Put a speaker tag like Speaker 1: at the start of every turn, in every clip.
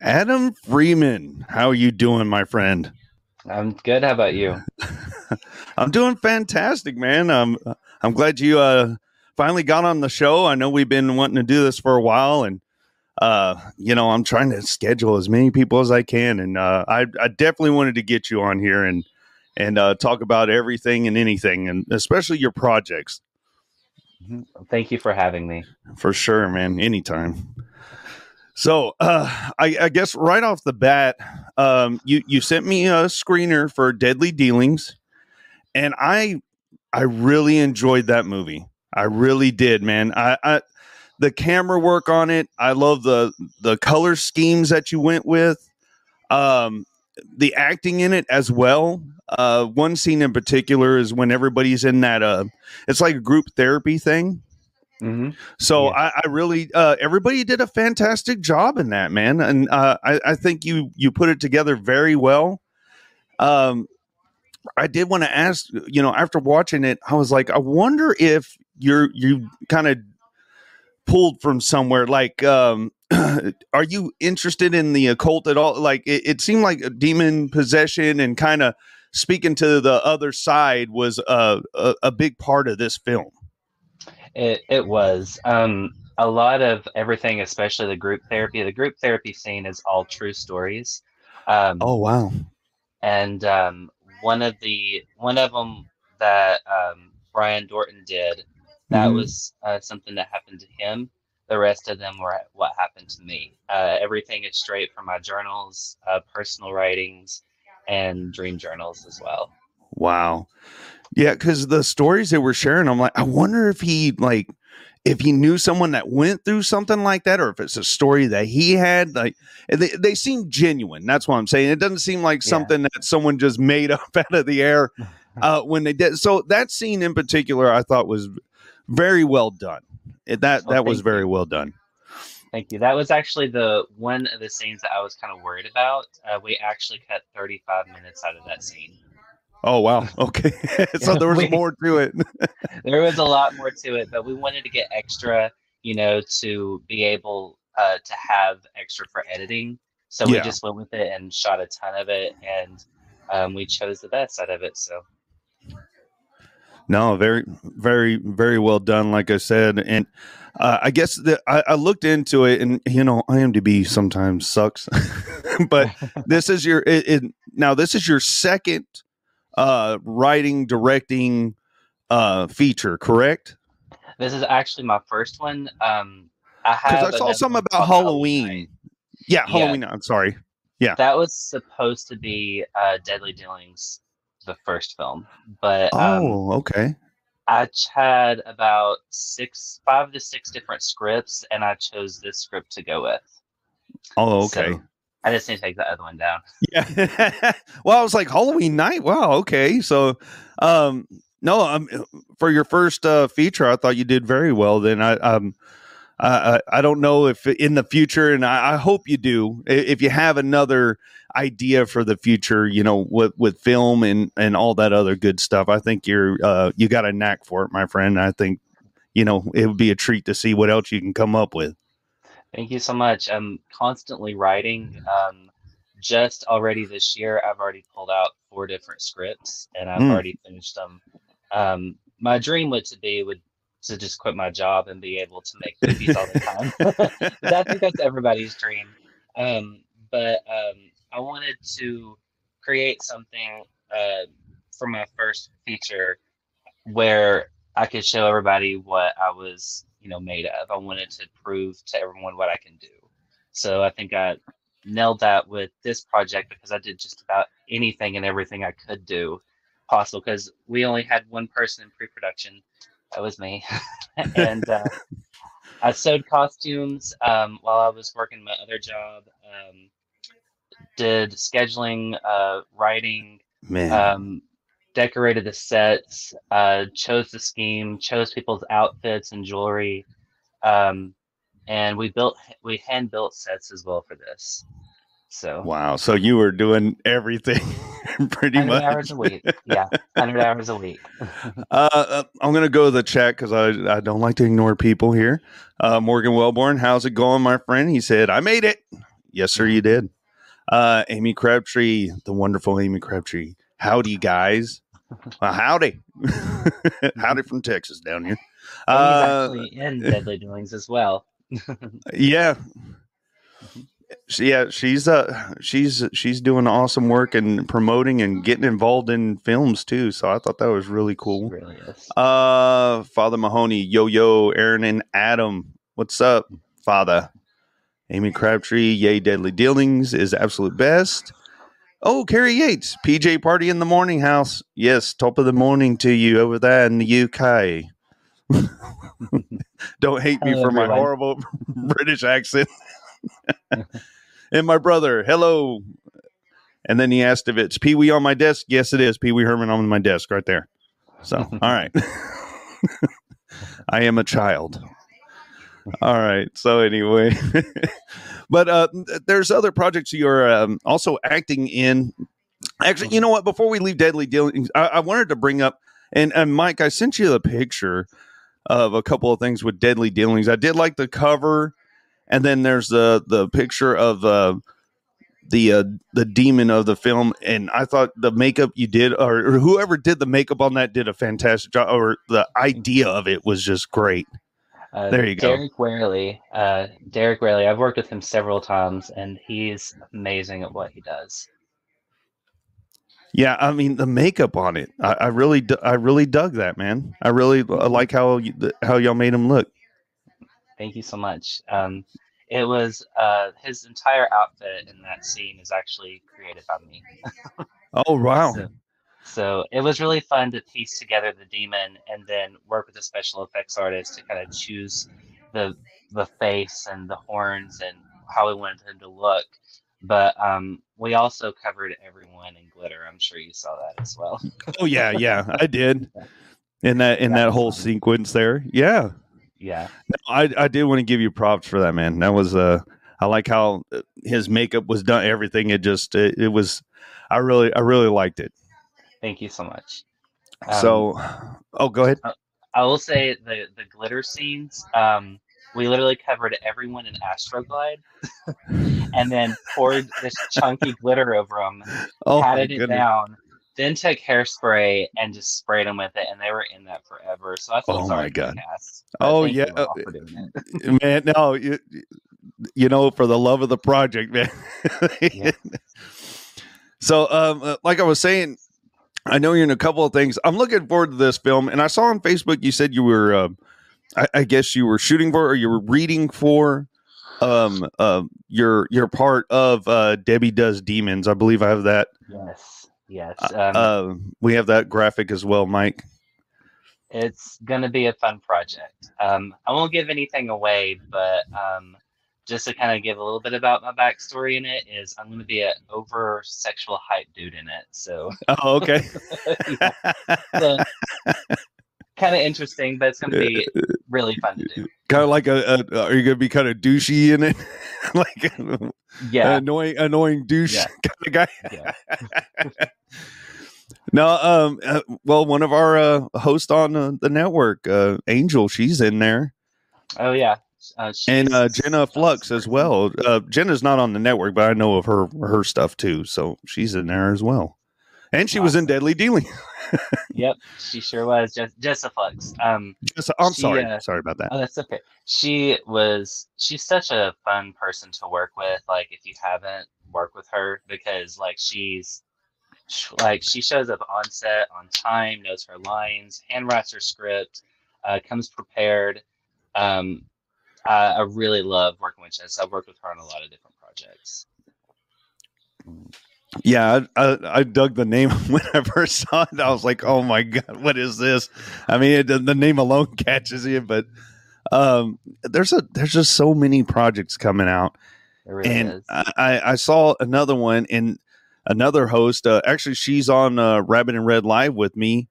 Speaker 1: Adam Freeman, how are you doing, my friend?
Speaker 2: I'm good. How about you?
Speaker 1: I'm doing fantastic, man. Um, I'm glad you uh, finally got on the show. I know we've been wanting to do this for a while, and uh, you know, I'm trying to schedule as many people as I can, and uh, I, I definitely wanted to get you on here and and uh, talk about everything and anything, and especially your projects.
Speaker 2: Thank you for having me.
Speaker 1: For sure, man. Anytime. So, uh, I, I guess right off the bat, um, you you sent me a screener for Deadly Dealings, and I I really enjoyed that movie. I really did, man. I, I the camera work on it. I love the the color schemes that you went with. Um, the acting in it as well. Uh, one scene in particular is when everybody's in that. Uh, it's like a group therapy thing.
Speaker 2: Mm-hmm.
Speaker 1: So I, I really, uh, everybody did a fantastic job in that, man, and uh, I, I think you you put it together very well. Um, I did want to ask, you know, after watching it, I was like, I wonder if you're you kind of pulled from somewhere. Like, um, are you interested in the occult at all? Like, it, it seemed like a demon possession and kind of speaking to the other side was a, a a big part of this film.
Speaker 2: It it was um, a lot of everything, especially the group therapy. The group therapy scene is all true stories. Um,
Speaker 1: Oh wow!
Speaker 2: and um, one of the one of them that um, Brian Dorton did that
Speaker 1: Mhm.
Speaker 2: was uh, something that happened to him. The rest of them were what happened to me. Uh, everything is straight from my journals, uh, personal writings, and dream journals as well.
Speaker 1: Wow. Yeah, because the stories they were sharing, I'm like, I wonder if he like if he knew someone that went through something like that, or if it's a story that he had. Like they, they seem genuine. That's what I'm saying. It doesn't seem like
Speaker 2: Yeah.
Speaker 1: something that someone just made up out of the air uh, when they did. So that scene in particular, I thought was very well done. It, that
Speaker 2: Well,
Speaker 1: that was very
Speaker 2: you.
Speaker 1: well done.
Speaker 2: Thank you. That was actually the one of the scenes that I was kind of worried about. Uh, we actually cut 35 minutes out of that scene.
Speaker 1: Oh wow. Okay. so there was
Speaker 2: We-
Speaker 1: more to it.
Speaker 2: There was a lot more to it, but we wanted to get extra, you know, to be able uh, to have extra for editing. So we just went with it and shot a ton of it, and um, we chose the best out of it. So
Speaker 1: No, very, very, very well done. Like I said, and uh, I guess that I, I looked into it, and you know, IMDb sometimes sucks, but this is your it, it, now. This is your second uh, writing, directing uh, feature, correct?
Speaker 2: This is actually my first one. Um, I have
Speaker 1: Because I saw
Speaker 2: another
Speaker 1: some about Halloween.
Speaker 2: Night.
Speaker 1: Yeah,
Speaker 2: Yeah.
Speaker 1: Halloween. I'm sorry.
Speaker 2: Yeah, that was supposed to be uh, Deadly Dealings, the first film, but um,
Speaker 1: Oh, okay.
Speaker 2: I had about six, five to six different scripts, and I chose this script to go with.
Speaker 1: Oh, okay.
Speaker 2: So I just need to take the other one down.
Speaker 1: Yeah. well, I was like Halloween night. Wow. Okay. So, um, no, um, for your first uh, feature, I thought you did very well. Then I, um, I, I don't know if in the future, and I, I hope you do. If you have another idea for the future, you know, with with film and and all that other good stuff, I think you're uh, you got a knack for it, my friend. I think you know it would be a treat to see what else you can come up with.
Speaker 2: Thank you so much. I'm constantly writing. Um, just already this year, I've already pulled out four different scripts, and I've
Speaker 1: Mm.
Speaker 2: already finished them. Um, my dream would to be would to just quit my job and be able to make movies all the time. I think that's everybody's dream. Um, but um, I wanted to create something uh, for my first feature where I could show everybody what I was, you know, made of. I wanted to prove to everyone what I can do. So I think I nailed that with this project because I did just about anything and everything I could do possible because we only had one person in pre-production. That was me. and uh, I sewed costumes um, while I was working my other job. Um, did scheduling, uh, writing,
Speaker 1: Man,
Speaker 2: um, decorated the sets, uh, chose the scheme, chose people's outfits and jewelry, um, and we built we hand built sets as well for this. So
Speaker 1: wow. So you were doing everything pretty
Speaker 2: 100
Speaker 1: much.
Speaker 2: hours a week, yeah, hundred hours a week.
Speaker 1: Uh, uh, I'm going to go to the chat because I, I don't like to ignore people here. Uh, Morgan Wellborn, how's it going, my friend? He said, I made it. Yes, sir, you did. Uh, Amy Crabtree, the wonderful Amy Crabtree. Howdy, guys. Well, howdy. howdy from Texas down here.
Speaker 2: And
Speaker 1: Uh,
Speaker 2: he's actually in Deadly Doings as well.
Speaker 1: yeah. She- Yeah, she's uh she's she's doing awesome work and promoting and getting involved in films too. So I thought that was really cool.
Speaker 2: She really is.
Speaker 1: Uh, Father Mahoney, Yo Yo, Aaron, and Adam. What's up, Father? Amy Crabtree, Yay Deadly Dealings is absolute best. Oh, Carrie Yates, PJ Party in the Morning House. Yes, top of the morning to you over there in the UK. Don't hate me
Speaker 2: Hello,
Speaker 1: for my horrible British accent. and my brother, hello. And then he asked if it's Pee Wee on my desk. Yes, it is Pee Wee Herman on my desk right there. So, all right. I am a child. All right. So, anyway, but uh, there's other projects you're um, also acting in. Actually, you know what? Before we leave Deadly Dealings, I, I wanted to bring up, and, and Mike, I sent you the picture of a couple of things with Deadly Dealings. I did like the cover, and then there's the the picture of uh, the uh, the demon of the film, and I thought the makeup you did, or, or whoever did the makeup on that, did a fantastic job. Or the idea of it was just great.
Speaker 2: Uh,
Speaker 1: There you go.
Speaker 2: Derek Warley. Uh, Derek Warley. I've worked with him several times, and he's amazing at what he does.
Speaker 1: Yeah, I mean the makeup on it, I, I really, I really dug that man. I really I like how you, how y'all made him look.
Speaker 2: Thank you so much. Um, it was uh, his entire outfit in that scene is actually created by me.
Speaker 1: Oh wow,
Speaker 2: So, so it was really fun to piece together the demon and then work with the special effects artist to kind of choose the the face and the horns and how we wanted him to look. But um, we also covered everyone in glitter. I'm sure you saw that as well.
Speaker 1: oh yeah, yeah, I did. In that in
Speaker 2: That
Speaker 1: that whole
Speaker 2: fun.
Speaker 1: sequence there, yeah,
Speaker 2: Yeah.
Speaker 1: I I did want to give you props for that man. That was uh, I like how uh, his makeup was done. Everything it just it, it was, I really I really liked it.
Speaker 2: Thank you so much. Um,
Speaker 1: so, oh, go ahead.
Speaker 2: I will say the the glitter scenes. Um, we literally covered everyone in Astroglide, and then poured this chunky glitter over them,
Speaker 1: Oh
Speaker 2: patted it
Speaker 1: goodness.
Speaker 2: down, then took hairspray and just sprayed them with it, and they were in that forever. So I feel
Speaker 1: Oh
Speaker 2: sorry
Speaker 1: my God.
Speaker 2: cast.
Speaker 1: Oh, yeah,
Speaker 2: all for doing it.
Speaker 1: man no you, you know for the love of the project man
Speaker 2: Yeah.
Speaker 1: so um uh, like i was saying I know you're in a couple of things. I'm looking forward to this film, and I saw on Facebook you said you were, uh, I, I guess you were shooting for, or you were reading for, um, uh, your your part of uh, Debbie Does Demons. I believe I have that.
Speaker 2: Yes, yes.
Speaker 1: Uh,
Speaker 2: Um,
Speaker 1: uh, we have that graphic as well, Mike.
Speaker 2: it's gonna be a fun project. Um, I won't give anything away, but um, just to kind of give a little bit about my backstory in it is I'm gonna be an over sexual hype dude in it. So
Speaker 1: Oh, okay.
Speaker 2: kind of interesting, but it's gonna be really fun to do.
Speaker 1: kind of like a, a. Are you gonna be kind of douchey in it, like
Speaker 2: Yeah,
Speaker 1: annoying, annoying douche
Speaker 2: Yeah.
Speaker 1: kind of guy?
Speaker 2: yeah.
Speaker 1: No, um, uh, well, one of our uh, hosts on uh, the network, uh, Angel, she's in there,
Speaker 2: Oh yeah. Uh,
Speaker 1: and uh, Jenna Flux as well. Uh, Jenna's not on the network, but I know of her her stuff too, so she's in there as well. And she was in Deadly Dealing.
Speaker 2: Yep, she sure was. Just just a flux. Um,
Speaker 1: Just- I'm
Speaker 2: She,
Speaker 1: sorry,
Speaker 2: uh,
Speaker 1: sorry about that.
Speaker 2: Oh, that's okay. She was she's such a fun person to work with. Like if you haven't worked with her, because like she's like she shows up on set on time, knows her lines, handwrites her script, uh, comes prepared. Um, I, I really love working with Jess. I've worked with her on a lot of different projects.
Speaker 1: Yeah, I, I, I dug the name when I first saw it. I was like, "Oh my god, what is this?" I mean, it, the name alone catches you, but um, there's a there's just so many projects coming out,
Speaker 2: really
Speaker 1: and. I, I saw another one and another host. Uh, actually, she's on uh, Rabbit and Red Live with me,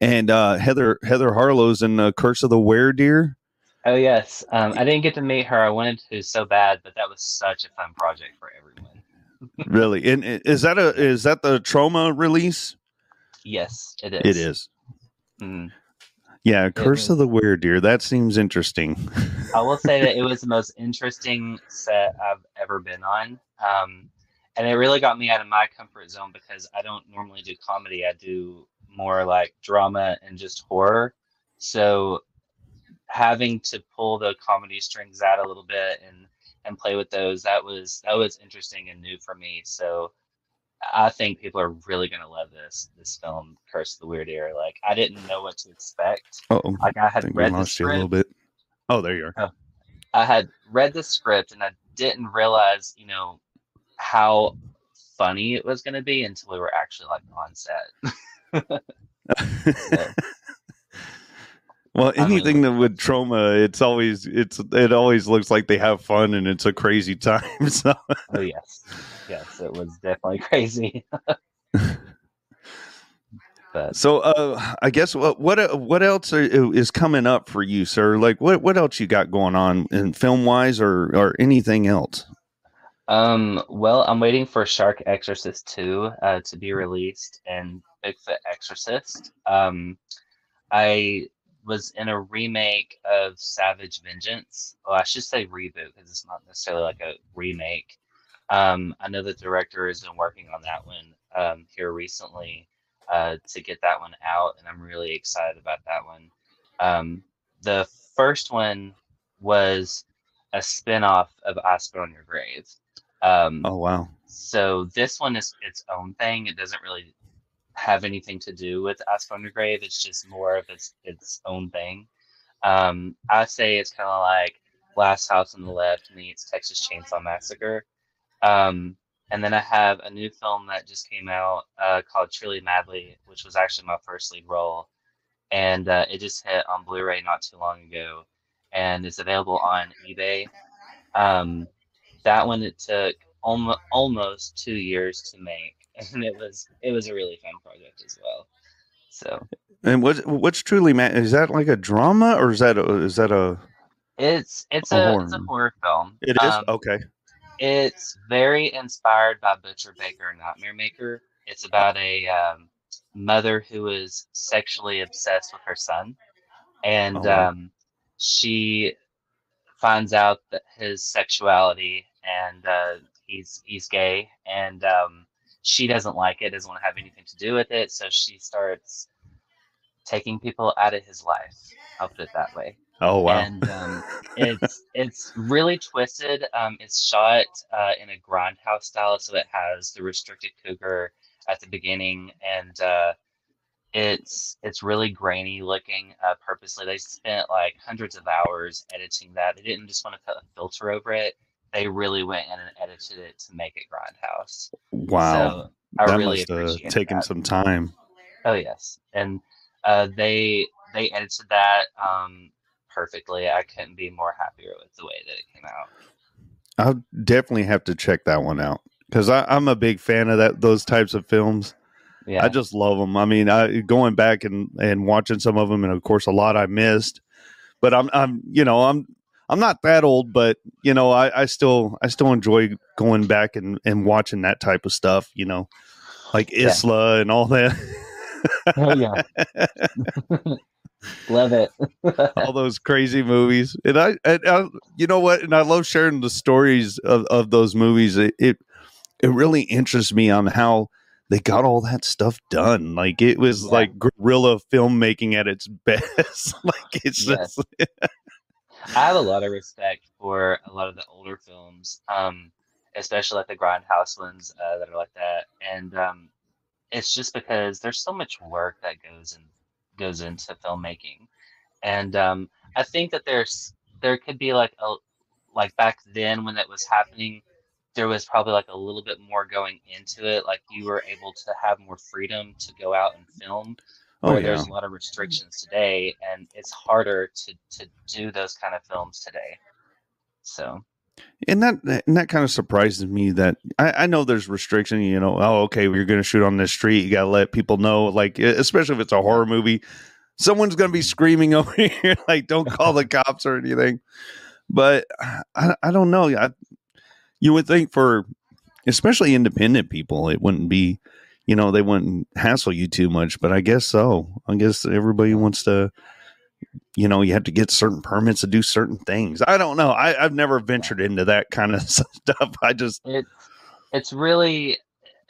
Speaker 1: and uh, Heather Heather Harlow's in uh, Curse of the Were Deer.
Speaker 2: Oh yes, um, I didn't get to meet her. I wanted to so bad, but that was such a fun project for everyone.
Speaker 1: Really, and is that a is that the Troma release?
Speaker 2: Yes, it is.
Speaker 1: It is.
Speaker 2: Mhm.
Speaker 1: Yeah, Curse
Speaker 2: is.
Speaker 1: of the Weredeer. That seems interesting.
Speaker 2: I will say that it was the most interesting set I've ever been on. Um, and it really got me out of my comfort zone because I don't normally do comedy. I do more like drama and just horror. So having to pull the comedy strings out a little bit and and play with those that was that was interesting and new for me. So I think people are really gonna love this this film, Curse of the Weredeer. Like I didn't know what to expect.
Speaker 1: Oh,
Speaker 2: Like I
Speaker 1: I
Speaker 2: had
Speaker 1: we
Speaker 2: read the
Speaker 1: you a little
Speaker 2: script.
Speaker 1: bit. Oh, there you are. Oh.
Speaker 2: I had read the script and I didn't realize, you know, how funny it was going to be until we were actually like on set.
Speaker 1: well,
Speaker 2: I'm really
Speaker 1: anything that would Troma, it's always it's it always looks like they have fun and it's a crazy time. So
Speaker 2: Oh yes, yes, it was definitely crazy. but
Speaker 1: so uh I guess what what what else are, is coming up for you, sir? Like what what else you got going on in film wise or or anything else?
Speaker 2: um, well, I'm waiting for Shark Exorcist 2 uh, to be released and Bigfoot Exorcist. Um, I was in a remake of Savage Vengeance. Well, I should say reboot because it's not necessarily like a remake. Um, I know the director has been working on that one um, here recently uh, to get that one out, and I'm really excited about that one. Um, the first one was a spin-off of I Spit on Your Grave. Um,
Speaker 1: Oh wow.
Speaker 2: so this one is its own thing. It doesn't really have anything to do with I Spit on Your Grave. It's just more of its its own thing. Um, I say it's kind of like Last House on the Left meets Texas Chainsaw Massacre. Um, and then I have a new film that just came out uh, called Truly Madly, which was actually my first lead role, and uh, it just hit on Blu-ray not too long ago, and it's available on eBay. Um, that one it took almost almost two years to make, and it was it was a really fun project as well. So
Speaker 1: And what what's truly man? Is that like a drama or is that a, is that a?
Speaker 2: it's it's
Speaker 1: A
Speaker 2: a,
Speaker 1: horror
Speaker 2: it's a horror film.
Speaker 1: It is
Speaker 2: Um,
Speaker 1: okay.
Speaker 2: It's very inspired by Butcher Baker and Nightmare Maker. It's about a um, mother who is sexually obsessed with her son, and
Speaker 1: Oh,
Speaker 2: um, she finds out that his sexuality and uh, he's he's gay, and um, she doesn't like it, doesn't want to have anything to do with it, so she starts taking people out of his life. I'll put it that way
Speaker 1: Oh wow.
Speaker 2: and um, it's it's really twisted. Um, it's shot uh, in a grindhouse style, so it has the restricted cougar at the beginning, and uh, it's it's really grainy looking. Uh, purposely, they spent like hundreds of hours editing that. They didn't just want to put a filter over it. They really went in and edited it to make it Grindhouse.
Speaker 1: Wow.
Speaker 2: So I
Speaker 1: that
Speaker 2: really
Speaker 1: must have taken
Speaker 2: that.
Speaker 1: some time.
Speaker 2: Oh yes, and uh, they they edited that um, perfectly. I couldn't be more happier with the way that it came out.
Speaker 1: I'll definitely have to check that one out because I'm a big fan of that those types of films.
Speaker 2: Yeah,
Speaker 1: I just love them. I mean, I, going back and and watching some of them, and of course, a lot I missed. But I'm I'm you know I'm I'm not that old, but you know I, I still I still enjoy going back and and watching that type of stuff. You know, like
Speaker 2: Yeah.
Speaker 1: Ilsa and all that.
Speaker 2: oh yeah, love it.
Speaker 1: all those crazy movies. And I, and I, you know what? And I love sharing the stories of, of those movies. It, it, it really interests me on how they got all that stuff done. Like it was
Speaker 2: Yeah.
Speaker 1: like guerrilla filmmaking at its best. like it's
Speaker 2: Yes.
Speaker 1: just,
Speaker 2: I have a lot of respect for a lot of the older films, um, especially like the Grindhouse ones uh, that are like that, and um, it's just because there's so much work that goes in goes into filmmaking, and um, I think that there's there could be like a like back then when that was happening, there was probably like a little bit more going into it. Like you were able to have more freedom to go out and film
Speaker 1: oh
Speaker 2: where
Speaker 1: yeah.
Speaker 2: there's a lot of restrictions today and it's harder to to do those kind of films today so
Speaker 1: And that and that kind of surprises me that I, I know there's restriction. You know, oh okay, you're going to shoot on this street. You got to let people know, like especially if it's a horror movie, someone's going to be screaming over here, like don't call the cops or anything. But I I don't know. I, you would think for especially independent people, it wouldn't be, you know, they wouldn't hassle you too much. But I guess so. I guess everybody wants to you know, you have to get certain permits to do certain things. I don't know. I, I've never ventured into that kind of stuff. I just,
Speaker 2: it's it's really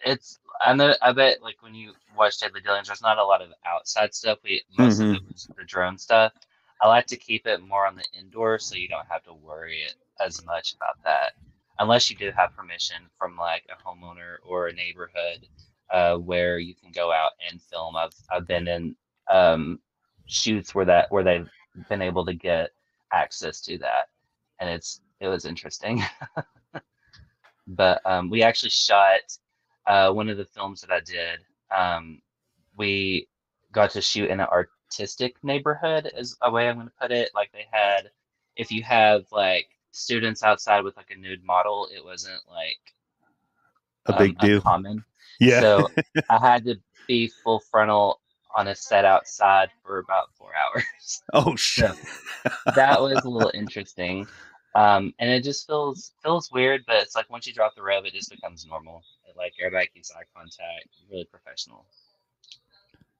Speaker 2: it's I know I bet like when you watch Deadly Dealings there's not a lot of outside stuff we most of mm-hmm. it was the drone stuff I like to keep it more on the indoor so you don't have to worry it as much about that unless you do have permission from like a homeowner or a neighborhood uh, where you can go out and film I've I've been in um, shoots where that where they've been able to get access to that and it's it was interesting but um, we actually shot uh, one of the films that I did. Um, we got to shoot in an artistic neighborhood, is a way I'm going to put it. Like they had, if you have like students outside with like a nude model, it wasn't like
Speaker 1: a big
Speaker 2: um,
Speaker 1: deal.
Speaker 2: uncommon.
Speaker 1: Yeah.
Speaker 2: So I had to be full frontal on a set outside for about four hours.
Speaker 1: oh, shit.
Speaker 2: that was a little interesting. Um, and it just feels feels weird, but it's like once you drop the rope, it just becomes normal. Like everybody keeps eye contact, really professional.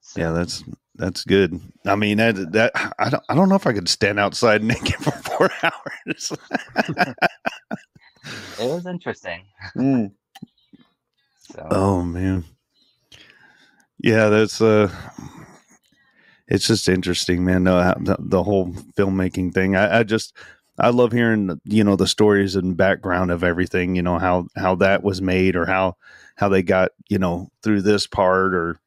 Speaker 2: So,
Speaker 1: Yeah, that's that's good. I mean, that that I don't I don't know if I could stand outside naked for four hours.
Speaker 2: it was interesting.
Speaker 1: Mm.
Speaker 2: So
Speaker 1: Oh man, yeah, that's uh, it's just interesting, man. The, the whole filmmaking thing. I, I just I love hearing you know the stories and background of everything. You know how how that was made or how how they got you know through this part or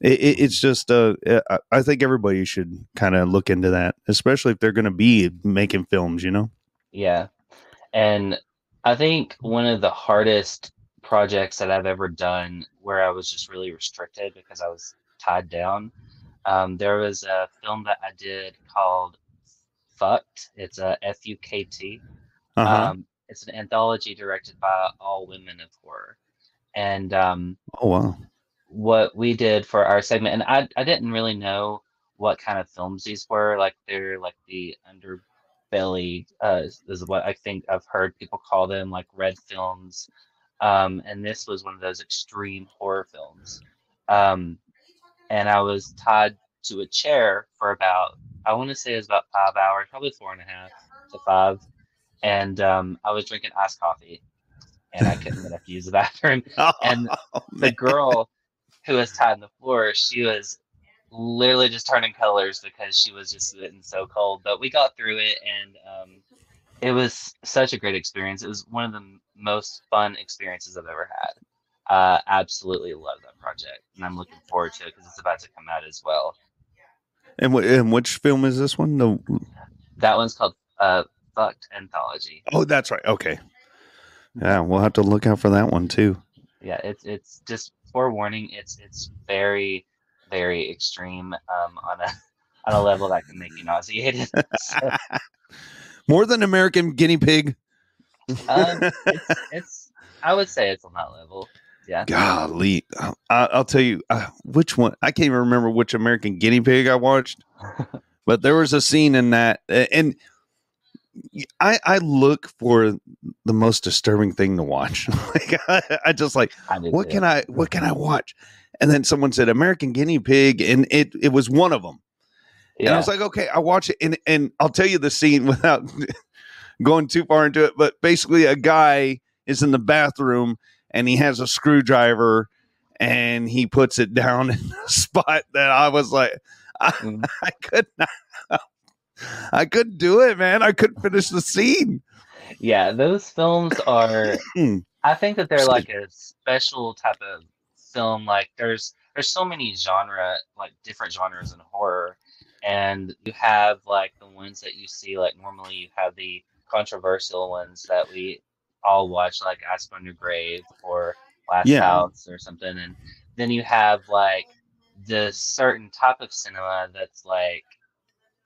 Speaker 1: it, it, it's just uh I- I think everybody should kind of look into that, especially if they're going to be making films. You know.
Speaker 2: yeah, and I think one of the hardest projects that I've ever done, where I was just really restricted because I was tied down. Um, there was a film that I did called Fucked. It's a F U K T.
Speaker 1: Uh-huh.
Speaker 2: Um, it's an anthology directed by all women of horror. And um,
Speaker 1: oh wow.
Speaker 2: what we did for our segment, and I, I didn't really know what kind of films these were. Like they're like the underbelly, uh, is what I think I've heard people call them, like red films. Um, and this was one of those extreme horror films. Um, and I was tied to a chair for about, I want to say it was about five hours, probably four and a half to five. And um, I was drinking iced coffee and I couldn't get up to use the bathroom. And
Speaker 1: Oh,
Speaker 2: the girl who was tied on the floor, she was literally just turning colors because she was just getting so cold. But we got through it, and um, it was such a great experience. It was one of the most fun experiences I've ever had. uh, absolutely love that project, and I'm looking forward to it because it's about to come out as well.
Speaker 1: And, and which film is this one? No.
Speaker 2: That one's called uh, "Fucked Anthology."
Speaker 1: Oh, that's right. Okay. Yeah, we'll have to look out for that one too.
Speaker 2: Yeah, it's it's just forewarning. It's it's very very extreme um, on a on a level that can make you nauseated. So,
Speaker 1: More than American Guinea Pig.
Speaker 2: um, it's, it's I would say it's on that level. Yeah.
Speaker 1: Golly, I, I'll tell you uh, which one. I can't even remember which American Guinea Pig I watched, but there was a scene in that, and I I look for the most disturbing thing to watch. like I, I just like
Speaker 2: I
Speaker 1: what
Speaker 2: too.
Speaker 1: can I what can I watch? And then someone said American Guinea Pig, and it it was one of them. And I was like, okay, I watch it, and and I'll tell you the scene without going too far into it. But basically, a guy is in the bathroom and he has a screwdriver and he puts it down in a spot that I was like, I,
Speaker 2: Mhm.
Speaker 1: I could not. I couldn't do it, man. I couldn't finish the scene.
Speaker 2: Yeah, those films are. I think that they're like a special type of film. Like there's there's so many genre, like different genres in horror, and you have like the ones that you see. Like normally, you have the controversial ones that we all watch, like I Spit on Your Grave or Last
Speaker 1: Yeah.
Speaker 2: House or something, and then you have like the certain type of cinema that's like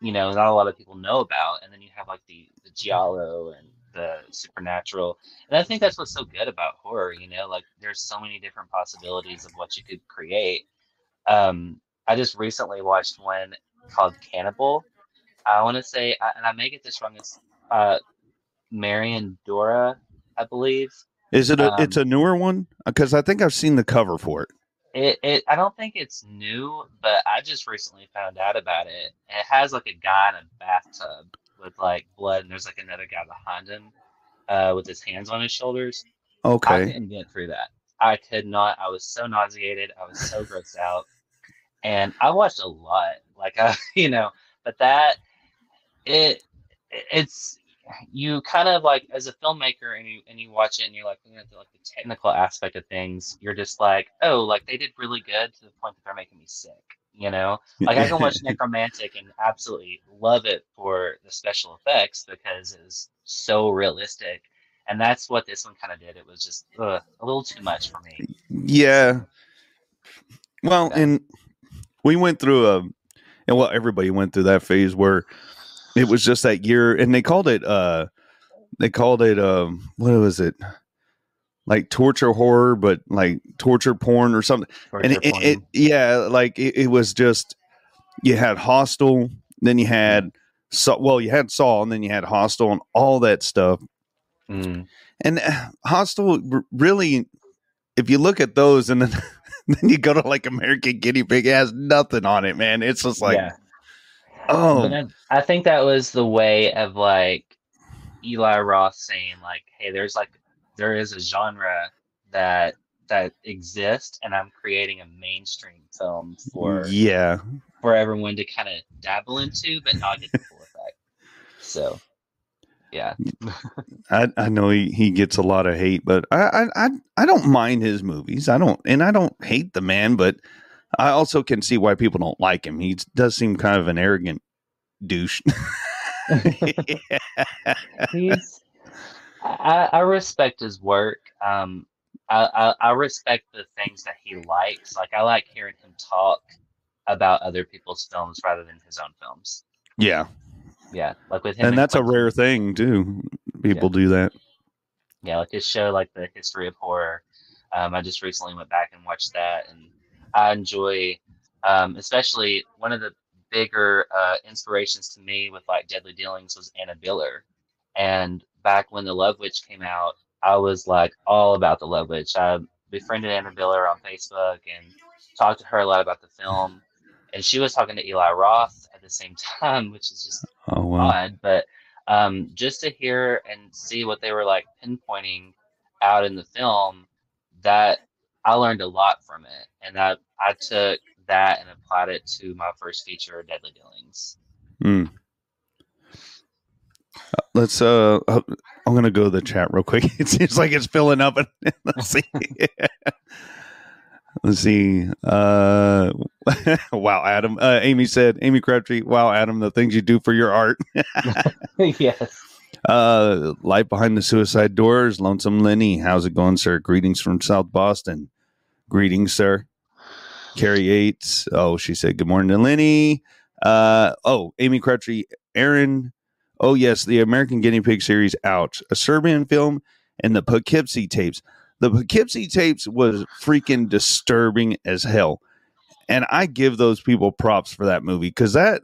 Speaker 2: you know not a lot of people know about and then you have like the the giallo and the supernatural and i think that's what's so good about horror you know like there's so many different possibilities of what you could create um i just recently watched one called cannibal i want to say I- and i may get this wrong it's uh Marian Dora i believe
Speaker 1: Is it a? it's
Speaker 2: Um,
Speaker 1: a newer one because I think I've seen the cover for it.
Speaker 2: It, it I don't think it's new, but I just recently found out about it. It has like a guy in a bathtub with like blood, and there's like another guy behind him uh, with his hands on his shoulders.
Speaker 1: Okay.
Speaker 2: I couldn't get through that. I could not. I was so nauseated. I was so grossed out, and I watched a lot. Like I, uh, you know, but that it it's you kind of like as a filmmaker and you and you watch it and you're like looking at the, like the technical aspect of things you're just like oh like they did really good to the point that they're making me sick you know like i can watch Nekromantik and absolutely love it for the special effects because it was so realistic and that's what this one kind of did it was just ugh, a little too much for me
Speaker 1: Yeah. Well,
Speaker 2: Okay.
Speaker 1: and we went through a, and well, everybody went through that phase where it was just that year, and they called it, uh, they called it, um, what was it? Like torture horror, but like torture porn or something. and it, it, it yeah, like it, it was just, you had Hostel, then you had, Saw, well, you had Saw, and then you had Hostel, and all that stuff.
Speaker 2: Mm.
Speaker 1: And uh, Hostel really, if you look at those and then, then you go to like American Guinea Pig, it has nothing on it, man. It's just like,
Speaker 2: yeah
Speaker 1: oh,
Speaker 2: But I, I think that was the way of like Eli Roth saying like, "Hey, there's like there is a genre that that exists, and I'm creating a mainstream film for
Speaker 1: yeah.
Speaker 2: for everyone to kind of dabble into, but not get the full effect." So, yeah,
Speaker 1: I, I know he, he gets a lot of hate, but I, I, I, I don't mind his movies. I don't, and I don't hate the man, but I also can see why people don't like him. He does seem kind of an arrogant douche.
Speaker 2: he's I, I respect his work. Um, I, I I respect the things that he likes. Like I like hearing him talk about other people's films rather than his own films.
Speaker 1: yeah.
Speaker 2: Yeah, like with him,
Speaker 1: And that's a rare thing too. People do that.
Speaker 2: Yeah, like his show, like the history of horror. Um, I just recently went back and watched that, and I enjoy, um, especially one of the bigger uh, inspirations to me with like Deadly Dealings was Anna Biller, and back when the Love Witch came out, I was like all about the Love Witch. I befriended Anna Biller on Facebook and talked to her a lot about the film, and she was talking to Eli Roth at the same time, which is just
Speaker 1: Oh wow.
Speaker 2: odd, but um, just to hear and see what they were like pinpointing out in the film, that I learned a lot from it, and I I took that and applied it to my first feature, Deadly Dealings.
Speaker 1: Mm. let's uh i'm gonna go to the chat real quick it seems like it's filling up let's see let's see uh wow adam uh amy said amy crabtree wow adam the things you do for your art.
Speaker 2: Yes.
Speaker 1: uh light behind the suicide doors lonesome lenny how's it going sir? Greetings from south boston. Greetings sir. Carrie yates oh she said good morning to lenny. Uh oh amy crabtree aaron oh yes the american guinea pig series ouch. A serbian film and the poughkeepsie tapes the poughkeepsie tapes was freaking disturbing as hell and i give those people props for that movie because that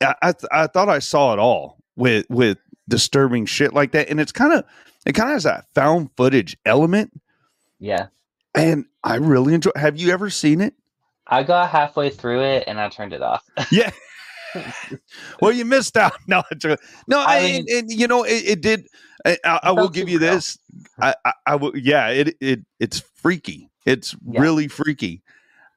Speaker 1: I, I I thought I saw it all with with disturbing shit like that, and it's kind of it kind of has that found footage element,
Speaker 2: Yeah.
Speaker 1: and I really enjoy. Have you ever seen it?
Speaker 2: I got halfway through it and I turned it off.
Speaker 1: Yeah. well, you missed out. No, no,
Speaker 2: I mean-
Speaker 1: and, and you know it, it did. I, I, I will give you this. I, I, I will. Yeah, it it it's freaky. It's
Speaker 2: Yeah.
Speaker 1: really freaky.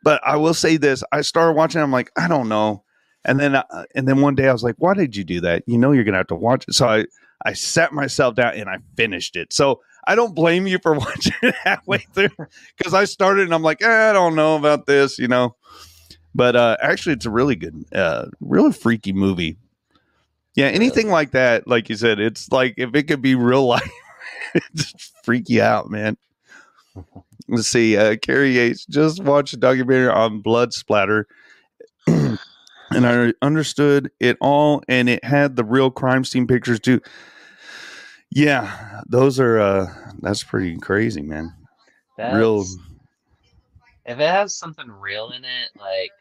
Speaker 1: But I will say this: I started watching. I'm like, I don't know. And then, uh, and then one day I was like, "Why did you do that? You know, you're gonna have to watch it." So I, I sat myself down and I finished it. So I don't blame you for watching it halfway through because I started and I'm like, eh, I don't know about this, you know. But uh, actually, it's a really good, uh, really freaky movie. Yeah, anything like that, like you said, it's like if it could be real life, just freak you out, man. Let's see, uh, Carrie Yates just watched a documentary on blood splatter, and I understood it all, and it had the real crime scene pictures too. Yeah, those are uh, that's pretty crazy, man. real,
Speaker 2: If it has something real in it, like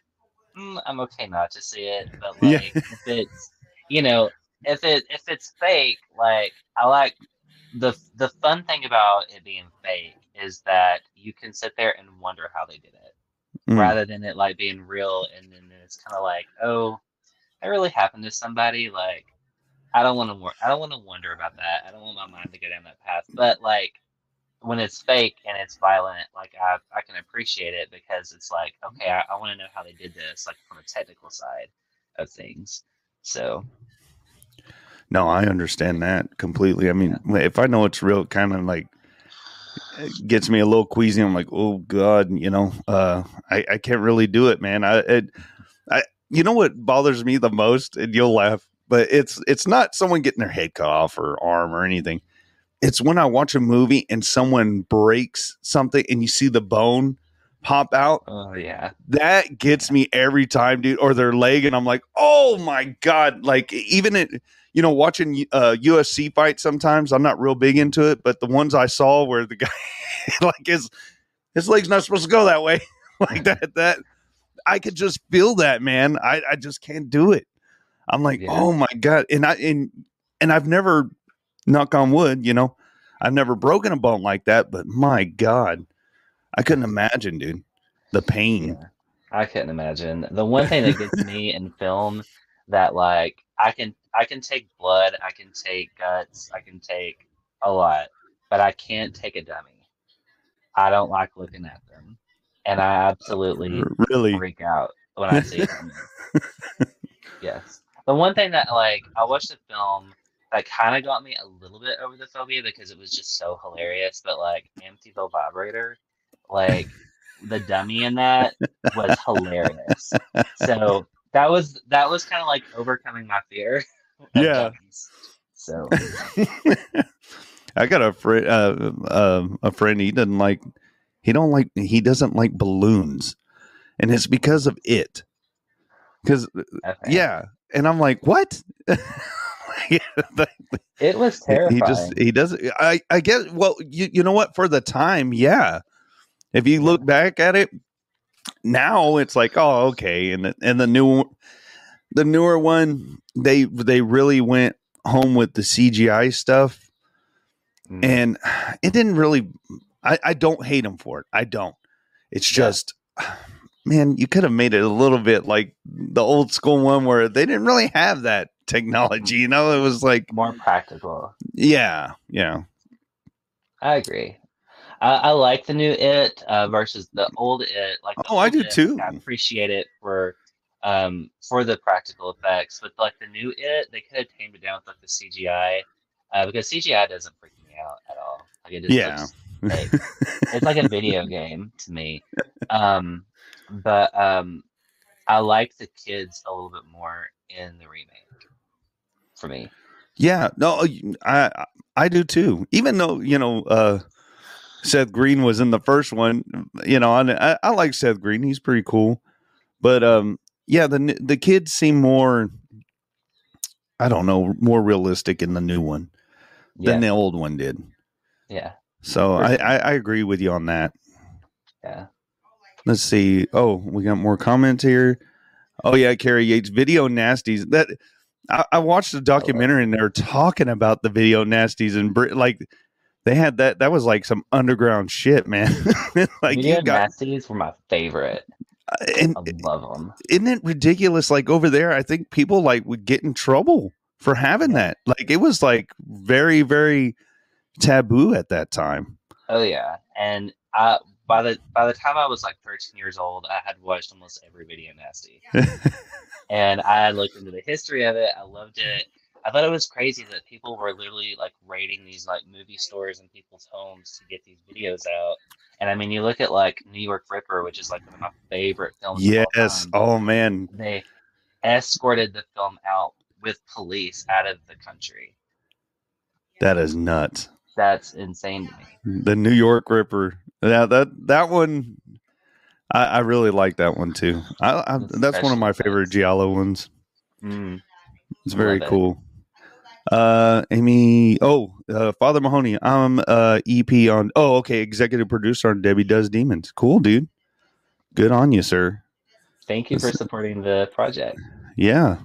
Speaker 2: mm, I'm okay not to see it. But
Speaker 1: Yeah.
Speaker 2: like if it's you know, if it if it's fake, like I like the the fun thing about it being fake is that you can sit there and wonder how they did it.
Speaker 1: Mm.
Speaker 2: rather than it like being real and then it's kind of like oh that really happened to somebody like i don't want to i don't want to wonder about that i don't want my mind to go down that path but like when it's fake and it's violent like i, I can appreciate it because it's like okay i, I want to know how they did this like from a technical side of things so
Speaker 1: No, I understand that completely. I mean, if I know it's real, kind of like it gets me a little queasy. I'm like, oh god, you know, uh, I I can't really do it, man. I it, I you know what bothers me the most, and you'll laugh, but it's it's not someone getting their head cut off or arm or anything. It's when I watch a movie and someone breaks something and you see the bone pop out
Speaker 2: oh yeah
Speaker 1: that gets me every time, dude. Or their leg, and I'm like, oh my god! Like even it, you know, watching uh, UFC fights. Sometimes I'm not real big into it, but the ones I saw where the guy, like his his leg's not supposed to go that way, like that. That I could just feel that, man. I I just can't do it. I'm like,
Speaker 2: Yeah.
Speaker 1: oh my god, and I and and I've never, knock on wood, you know, I've never broken a bone like that. But my god, I couldn't imagine, dude, the pain.
Speaker 2: Yeah. I couldn't imagine. The one thing that gets me in film that like I can I can take blood, I can take guts, I can take a lot, but I can't take a dummy. I don't like looking at them. And I absolutely
Speaker 1: really
Speaker 2: freak out when I see them. yes. The one thing that like I watched the film that kind of got me a little bit over the phobia because it was just so hilarious, but like Amityville Vibrator, like the dummy in that was hilarious. So that was that was kind of like overcoming my fear.
Speaker 1: Yeah.
Speaker 2: dummies. So
Speaker 1: I got a friend, uh, uh, a friend. He doesn't like, he don't like, he doesn't like balloons, and it's because of it. Because
Speaker 2: okay.
Speaker 1: yeah, and I'm like, what?
Speaker 2: it was terrifying.
Speaker 1: he just he doesn't. I I guess. Well, you you know what? For the time, yeah. If you look back at it now, it's like, oh, okay, and the, and the new, the newer one, they they really went home with the CGI stuff
Speaker 2: Mm.
Speaker 1: and it didn't really I, I don't hate him for it i don't it's
Speaker 2: Yeah.
Speaker 1: just man you could have made it a little bit like the old school one where they didn't really have that technology you know it was like
Speaker 2: more practical.
Speaker 1: yeah yeah
Speaker 2: I agree. I, I like the new It uh, versus the old It. Like,
Speaker 1: Oh, I do
Speaker 2: It,
Speaker 1: too.
Speaker 2: I appreciate it for um, for the practical effects. But like the new it, they could have tamed it down with like the CGI uh, because CGI doesn't freak me out at all. Like it
Speaker 1: Yeah.
Speaker 2: fake. it's like a video game to me. Um, but um, I like the kids a little bit more in the remake. For me,
Speaker 1: Yeah, no, I I do too. Even though you know uh, Seth Green was in the first one, you know, I, I like Seth Green. He's pretty cool, but um, yeah, the the kids seem more, I don't know, more realistic in the new one
Speaker 2: yeah,
Speaker 1: than the old one did.
Speaker 2: yeah,
Speaker 1: So I. I I agree with you on that.
Speaker 2: yeah.
Speaker 1: Let's see. Oh, we got more comments here. Oh yeah, Carrie Yates video nasties. That I, I watched a documentary and they're talking about the video nasties and Brit like they had that. That was like some underground shit, man. like
Speaker 2: Video
Speaker 1: you got
Speaker 2: nasties were my favorite.
Speaker 1: Uh, and
Speaker 2: I love them.
Speaker 1: isn't it ridiculous? Like over there, I think people like would get in trouble for having that. Like it was like very very taboo at that time.
Speaker 2: Oh yeah, and I by the by the time I was like 13 years old, I had watched almost every video nasty, and I looked into the history of it. I loved it. I thought it was crazy that people were literally like raiding these like movie stores and people's homes to get these videos out. And I mean, you look at like New York Ripper, which is like one of my favorite films.
Speaker 1: yes. Oh man.
Speaker 2: They escorted the film out with police out of the country.
Speaker 1: That is nuts.
Speaker 2: That's insane to me.
Speaker 1: the New York Ripper. Yeah, that that one, I, I really like that one too. I, I that's one of my favorite. Giallo ones.
Speaker 2: Mm.
Speaker 1: It's very cool. Uh, Amy. Oh, uh, Father Mahoney. I'm uh EP on. Oh, okay. Executive producer on Debbie Does Demons. Cool, dude. Good on you, sir.
Speaker 2: Thank you for supporting the project.
Speaker 1: Yeah.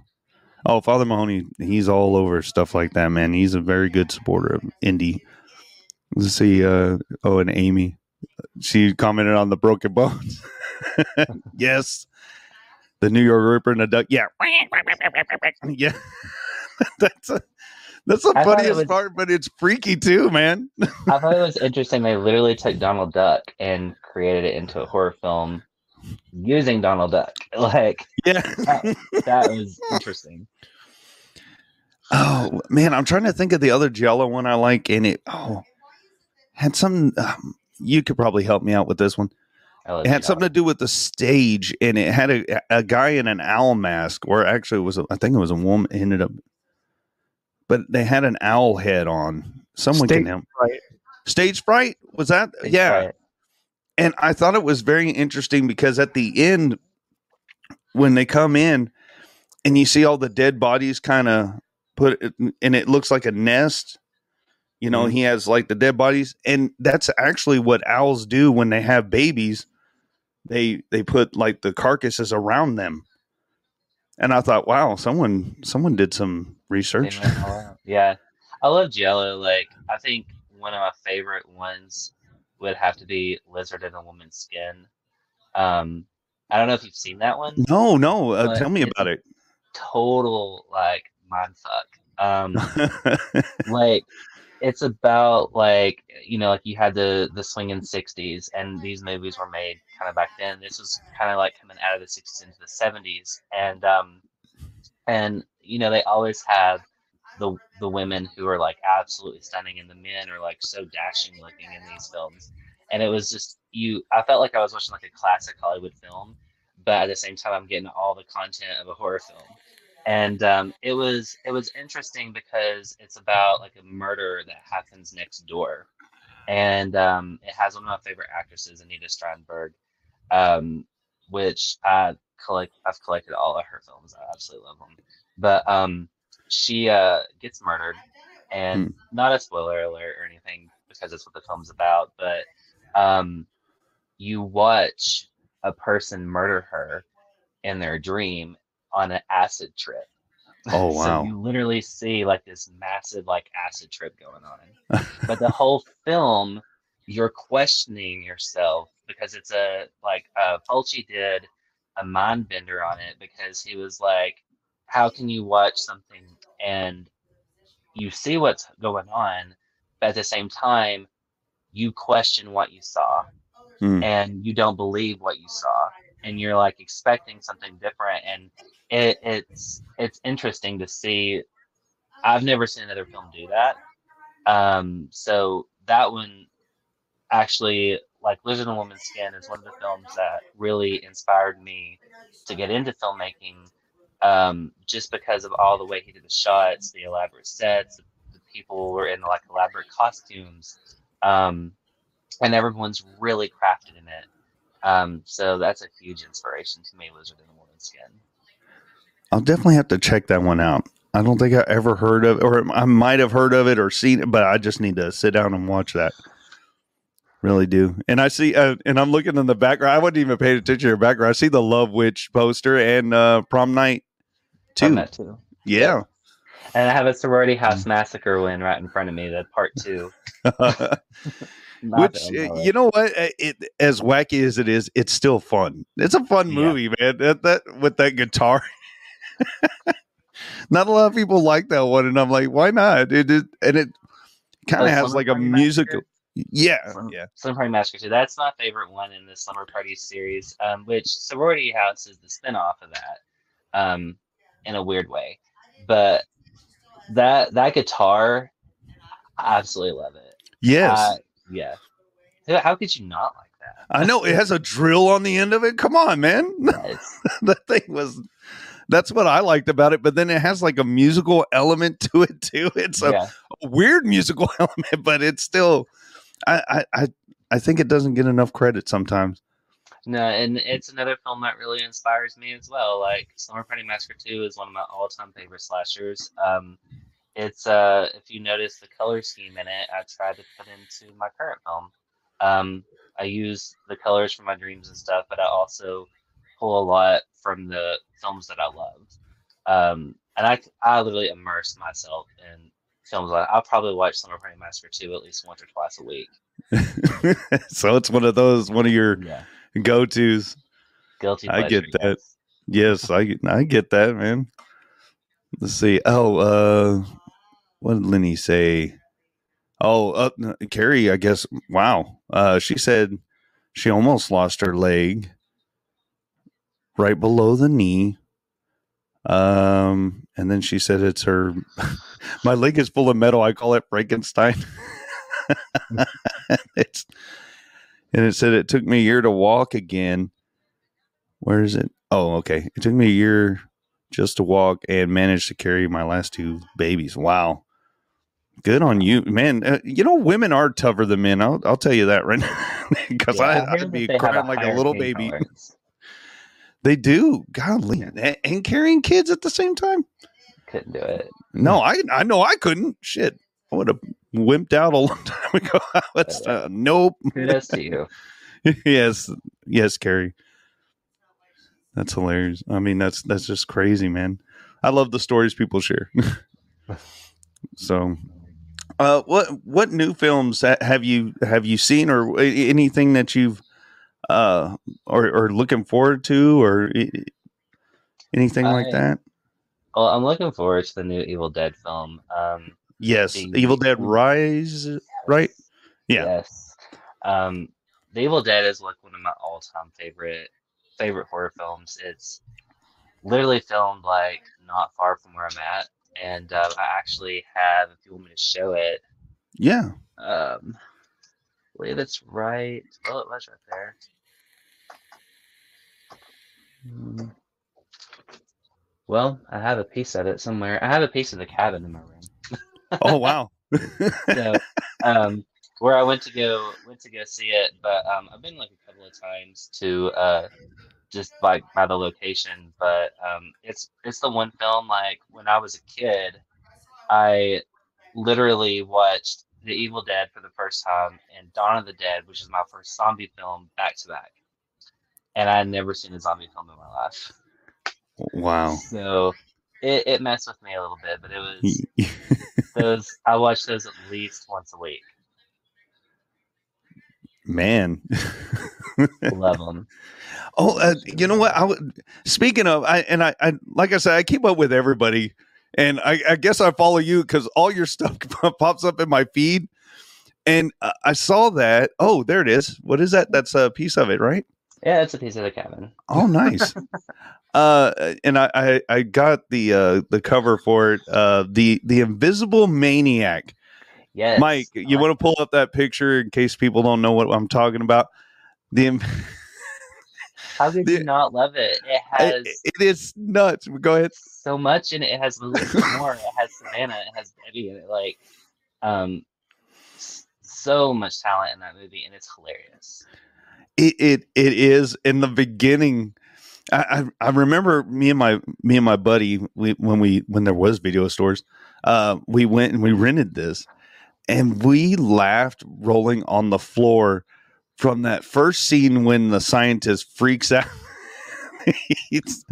Speaker 1: Oh, Father Mahoney. He's all over stuff like that, man. He's a very good supporter of indie. Let's see. Uh, oh, and Amy. She commented on the broken bones. yes. The New York Ripper and the duck. Yeah. Yeah. that's a, that's the
Speaker 2: I
Speaker 1: funniest
Speaker 2: was-
Speaker 1: part, but it's freaky too, man.
Speaker 2: I thought it was interesting. They literally took Donald Duck and created it into a horror film using Donald Duck. Like
Speaker 1: Yeah.
Speaker 2: that was interesting.
Speaker 1: Oh man, I'm trying to think of the other Giallo one I like, and it oh had some. Um, you could probably help me out with this one. It had something to do with the stage, and it had a a guy in an owl mask, or actually it was a, I think it was a woman. it Ended up, but they had an owl head on. Someone can
Speaker 3: Stage
Speaker 1: help.
Speaker 3: fright.
Speaker 1: Stage fright was that?
Speaker 2: Dog.
Speaker 1: yeah,
Speaker 2: Right.
Speaker 1: and I thought it was very interesting because at the end, when they come in and you see all the dead bodies kind of put, and it looks like a nest. You know,
Speaker 2: Mhm.
Speaker 1: he has like the dead bodies, and that's actually what owls do when they have babies. They they put like the carcasses around them, and I thought, wow, someone someone did some research.
Speaker 2: went all out. Yeah. I love Giallo. Like I think one of my favorite ones would have to be Lizard in a Woman's Skin. Um I don't know if you've seen that one.
Speaker 1: No, no, uh, tell me about it.
Speaker 2: Total like mind fuck. Um like it's about like you know like you had the the swinging 60s and these movies were made kind of back then. This was kind of like coming out of the 60s into the 70s and um and you know they always have the the women who are like absolutely stunning and the men are like so dashing looking in these films. And it was just you i felt like i was watching like a classic hollywood film but at the same time i'm getting all the content of a horror film and um, it was it was interesting because it's about like a murder that happens next door, and um, it has one of my favorite actresses, Anita Strindberg, um, which I collect. I've collected all of her films. I absolutely love them. But um, she uh, gets murdered, and not a spoiler alert or anything because it's what the film's about. But um, you watch a person murder her in their dream on an acid trip.
Speaker 1: oh wow!
Speaker 2: So you literally see like this massive like acid trip going on. but the whole film, you're questioning yourself because it's a like uh Fulci did a mind bender on it because he was like, How can you watch something and you see what's going on, but at the same time you question what you saw
Speaker 1: Hmm.
Speaker 2: and you don't believe what you saw and you're like expecting something different, and it, it's it's interesting to see. I've never seen another film do that. Um, so that one actually, like Lizard and Woman's Skin, is one of the films that really inspired me to get into filmmaking. Um, just because of all the way he did the shots, the elaborate sets, the people were in like elaborate costumes, um, and everyone's really crafted in it. Um, so that's a huge inspiration to me, Lizard in the Woman's Skin.
Speaker 1: I'll definitely have to check that one out. I don't think I ever heard of, or I might have heard of it or seen it, but I just need to sit down and watch that. Really do. And I see, uh, and I'm looking in the background. I wasn't even paying attention to your background. I see the Love Witch poster and uh, Prom Night too.
Speaker 2: that too.
Speaker 1: Yeah.
Speaker 2: And I have a sorority house massacre win right in front of me. The part two.
Speaker 1: Which
Speaker 2: that not
Speaker 1: you know what? Uh, It as wacky as it is, it's still fun. It's a fun
Speaker 2: Yeah.
Speaker 1: movie, man. That, that with that guitar. not a lot of people like that one, and I'm like, why not? It, it and it kind of has like a musical.
Speaker 2: Massacre?
Speaker 1: Yeah,
Speaker 2: Slum-
Speaker 1: yeah.
Speaker 2: Slumber Party Massacre 2. That's my favorite one in the Slumber Party series, um, which Sorority House is the spinoff of that, um, in a weird way. But that that guitar, I absolutely love it.
Speaker 1: Yes.
Speaker 2: Uh, yeah. How- could you not like that?
Speaker 1: I know it has a drill on the end of it. Come on, man. That thing was that's what I liked about it. But then it has like a musical element to it too. It's a
Speaker 2: yeah.
Speaker 1: weird musical element, but it's still I I I think it doesn't get enough credit sometimes.
Speaker 2: No, and it's another film that really inspires me as well. Like Slumber Party Massacre 2 is one of my all-time favorite slashers. Um, it's uh, if you notice the color scheme in it, I tried to put into my current film. Um, I use the colors from my dreams and stuff, but I also pull a lot from the films that I love. Um, and I I literally immerse myself in films. Like, I'll probably watch Slumber Party Massacre 2 at least once or twice a week.
Speaker 1: so it's one of those one of your
Speaker 2: Yeah,
Speaker 1: go tos.
Speaker 2: guilty.
Speaker 1: I get that.
Speaker 2: yes.
Speaker 1: Yes, I I get that, man. Let's see. Oh, uh, what did Lenny say? Oh, uh, Carrie. I guess. Wow. Uh, she said she almost lost her leg right below the knee. Um, and then she said it's her. my leg is full of metal. I call it Frankenstein. it's and it said it took me a year to walk again. Where is it? Oh, okay. It took me a year just to walk and managed to carry my last two babies. Wow. Good on you, man. Uh, you know, women are tougher than men. I'll, I'll tell you that right now. Because
Speaker 2: Yeah,
Speaker 1: I, I'd be
Speaker 2: that they have
Speaker 1: crying like a little baby.
Speaker 2: tolerance.
Speaker 1: They do. Golly. A- And carrying kids at the same time?
Speaker 2: Couldn't do it.
Speaker 1: No, I I know I couldn't. Shit. I would have wimped out a long time ago. It's, uh, nope.
Speaker 2: Kudos to you.
Speaker 1: yes, yes, Carrie. That's hilarious. I mean, that's that's just crazy, man. I love the stories people share. so, uh, what what new films have you have you seen, or anything that you've uh or or looking forward to, or i- anything like that?
Speaker 2: Well, I'm looking forward to the new Evil Dead film. Um,
Speaker 1: Yes,
Speaker 2: the-
Speaker 1: Evil Dead Rise, right? Yeah.
Speaker 2: Yes. Um, the Evil Dead is like one of my all-time favorite favorite horror films. It's literally filmed like not far from where I'm at, and uh, I actually have, if you want me to show it,
Speaker 1: Yeah.
Speaker 2: um, I believe it's right. Well, it was right there. Hmm. Well, I have a piece of it somewhere. I have a piece of the cabin in my room.
Speaker 1: Oh wow.
Speaker 2: so um where I went to go went to go see it, but um I've been like a couple of times to uh just like by the location, but um it's it's the one film like when I was a kid, I literally watched The Evil Dead for the first time and Dawn of the Dead, which is my first zombie film, back to back. And I had never seen a zombie film in my life.
Speaker 1: wow.
Speaker 2: So it, it messed with me a little bit, but it was those I watch those at least once a week.
Speaker 1: Man.
Speaker 2: Love them.
Speaker 1: Oh, uh, you know what? I would, speaking of, I and I, I like I said, I keep up with everybody, and I, I guess I follow you because all your stuff pops up in my feed, and uh, I saw that. Oh, there it is. What is that? That's a piece of it, right?
Speaker 2: Yeah, it's a piece of the cabin.
Speaker 1: Oh, nice. uh, and I, I I got the uh the cover for it. Uh, the the Invisible Maniac.
Speaker 2: Yes,
Speaker 1: Mike, you
Speaker 2: like
Speaker 1: want to pull up that picture in case people don't know what I'm talking about? The
Speaker 2: How could
Speaker 1: the-
Speaker 2: you not love it? It has
Speaker 1: it, it is nuts. Go ahead.
Speaker 2: so much and it. It has more. It has Savannah. It has Debbie in it. Like, um, so much talent in that movie, and it's hilarious.
Speaker 1: It it it is in the beginning. I, I remember me and my me and my buddy we, when we when there was video stores, uh, we went and we rented this, and we laughed rolling on the floor from that first scene when the scientist freaks out. He's-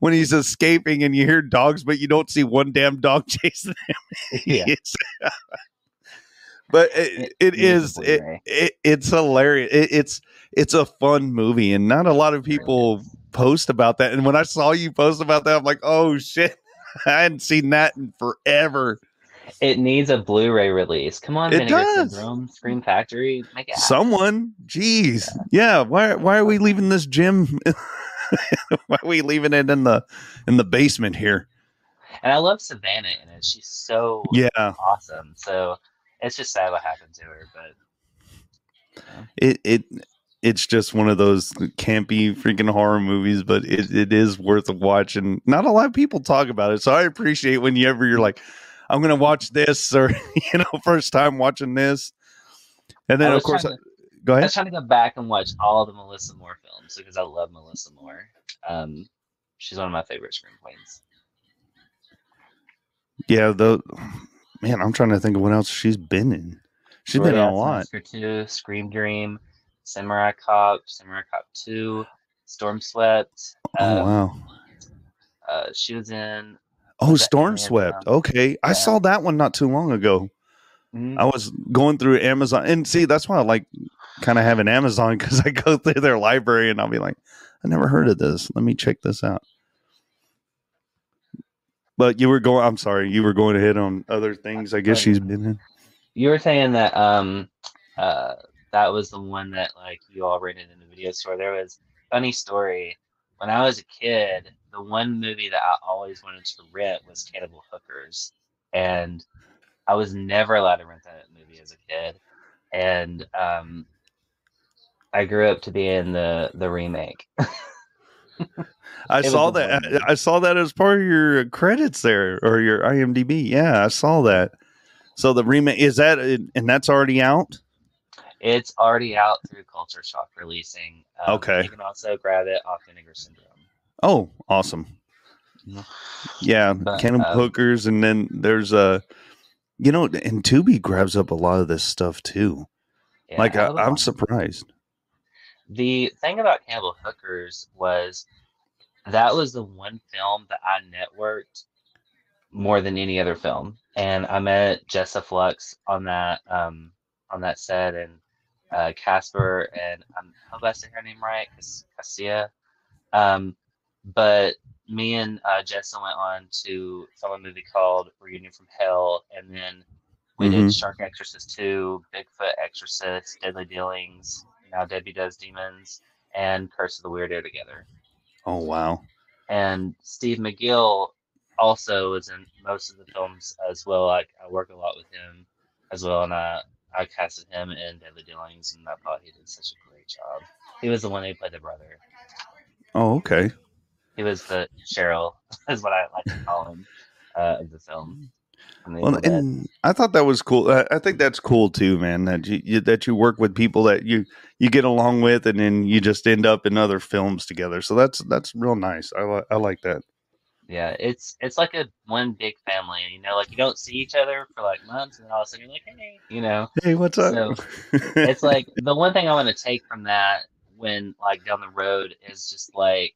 Speaker 1: when he's escaping and you hear dogs, but you don't see one damn dog chasing him.
Speaker 2: Yeah.
Speaker 1: But it, it
Speaker 2: a
Speaker 1: is it, it it's hilarious. It, it's it's a fun movie, and not a lot of people post about that. And when I saw you post about that, I'm like, oh shit, I hadn't seen that in forever.
Speaker 2: It needs a Blu-ray release. Come on,
Speaker 1: It
Speaker 2: Vinegar
Speaker 1: does.
Speaker 2: Syndrome, Scream Factory, make it.
Speaker 1: Someone, jeez, yeah. Why why are we leaving this gym? why are we leaving it in the in the basement here?
Speaker 2: And I love Savannah in it. She's so
Speaker 1: Yeah,
Speaker 2: awesome. So it's just sad what happened to her, but
Speaker 1: it it it's just one of those campy freaking horror movies, but it, it is worth a watch. And not a lot of people talk about it, so I appreciate when you ever you're like, I'm gonna watch this, or you know, first time watching this, and then of course,
Speaker 2: to-
Speaker 1: go
Speaker 2: I
Speaker 1: ahead.
Speaker 2: was trying to go back and watch all the Melissa Moore films because I love Melissa Moore. Um, she's one of my favorite scream queens.
Speaker 1: Yeah, the man, I'm trying to think of what else she's been in. She's been in a lot.
Speaker 2: Two, Scream Dream, Samurai Cop, Samurai Cop Two, Storm Swept.
Speaker 1: Oh
Speaker 2: Um,
Speaker 1: wow.
Speaker 2: uh, she was in.
Speaker 1: Oh, Storm Swept. Okay, I saw that one not too long ago.
Speaker 2: Mhm.
Speaker 1: I was going through Amazon, and see, that's why I like kind of having Amazon because I go through their library and I'll be like, I never heard of this. Let me check this out. But you were going. I'm sorry, you were going ahead on other things. I guess she's been in.
Speaker 2: You were saying that um, uh, that was the one that like you all rented in the video store. There was funny story. When I was a kid, the one movie that I always wanted to rent was Cannibal Hookers, and I was never allowed to rent that movie as a kid. And um, I grew up to be in the the remake.
Speaker 1: I saw that.
Speaker 2: movie.
Speaker 1: I saw that as part of your credits there or your IMDb. Yeah, I saw that. So the remake is that, and that's already out.
Speaker 2: It's already out through Culture Shock releasing. Um,
Speaker 1: Okay.
Speaker 2: You can also grab it off Vinegar Syndrome.
Speaker 1: Oh, awesome. Yeah,
Speaker 2: But,
Speaker 1: Cannibal
Speaker 2: um,
Speaker 1: Hookers, and then there's a, you know, and Tubi grabs up a lot of this stuff too.
Speaker 2: Yeah,
Speaker 1: like I, I'm surprised.
Speaker 2: The thing about Cannibal Hookers was that was the one film that I networked more than any other film, and I met Jessa Flux on that um, on that set, and uh, Casper, and um, I hope I say her name right, Cas- Cassia. Um, but me and uh, Jessa went on to film a movie called Reunion from Hell, and then we did
Speaker 1: Mhm.
Speaker 2: Shark Exorcist 2, Bigfoot Exorcist, Deadly Dealings, Now Debbie Does Demons, and Curse of the Weirdo together.
Speaker 1: Oh wow.
Speaker 2: And Steve McGill also is in most of the films as well. Like I work a lot with him as well, and I I casted him in Deadly Dealings, and I thought he did such a great job. He was the one who played the brother.
Speaker 1: Oh okay.
Speaker 2: He was the Cheryl, is what I like to call him, uh, of the film.
Speaker 1: Well, and I thought that was cool. I, I think that's cool too, man. That you, you that you work with people that you you get along with, and then you just end up in other films together. So that's that's real nice. I li- I like that.
Speaker 2: Yeah, it's it's like a one big family. You know, like you don't see each other for like months, and then all of a sudden you're like, hey, you know.
Speaker 1: Hey, what's up?
Speaker 2: So it's like the one thing I want to take from that when like down the road is just like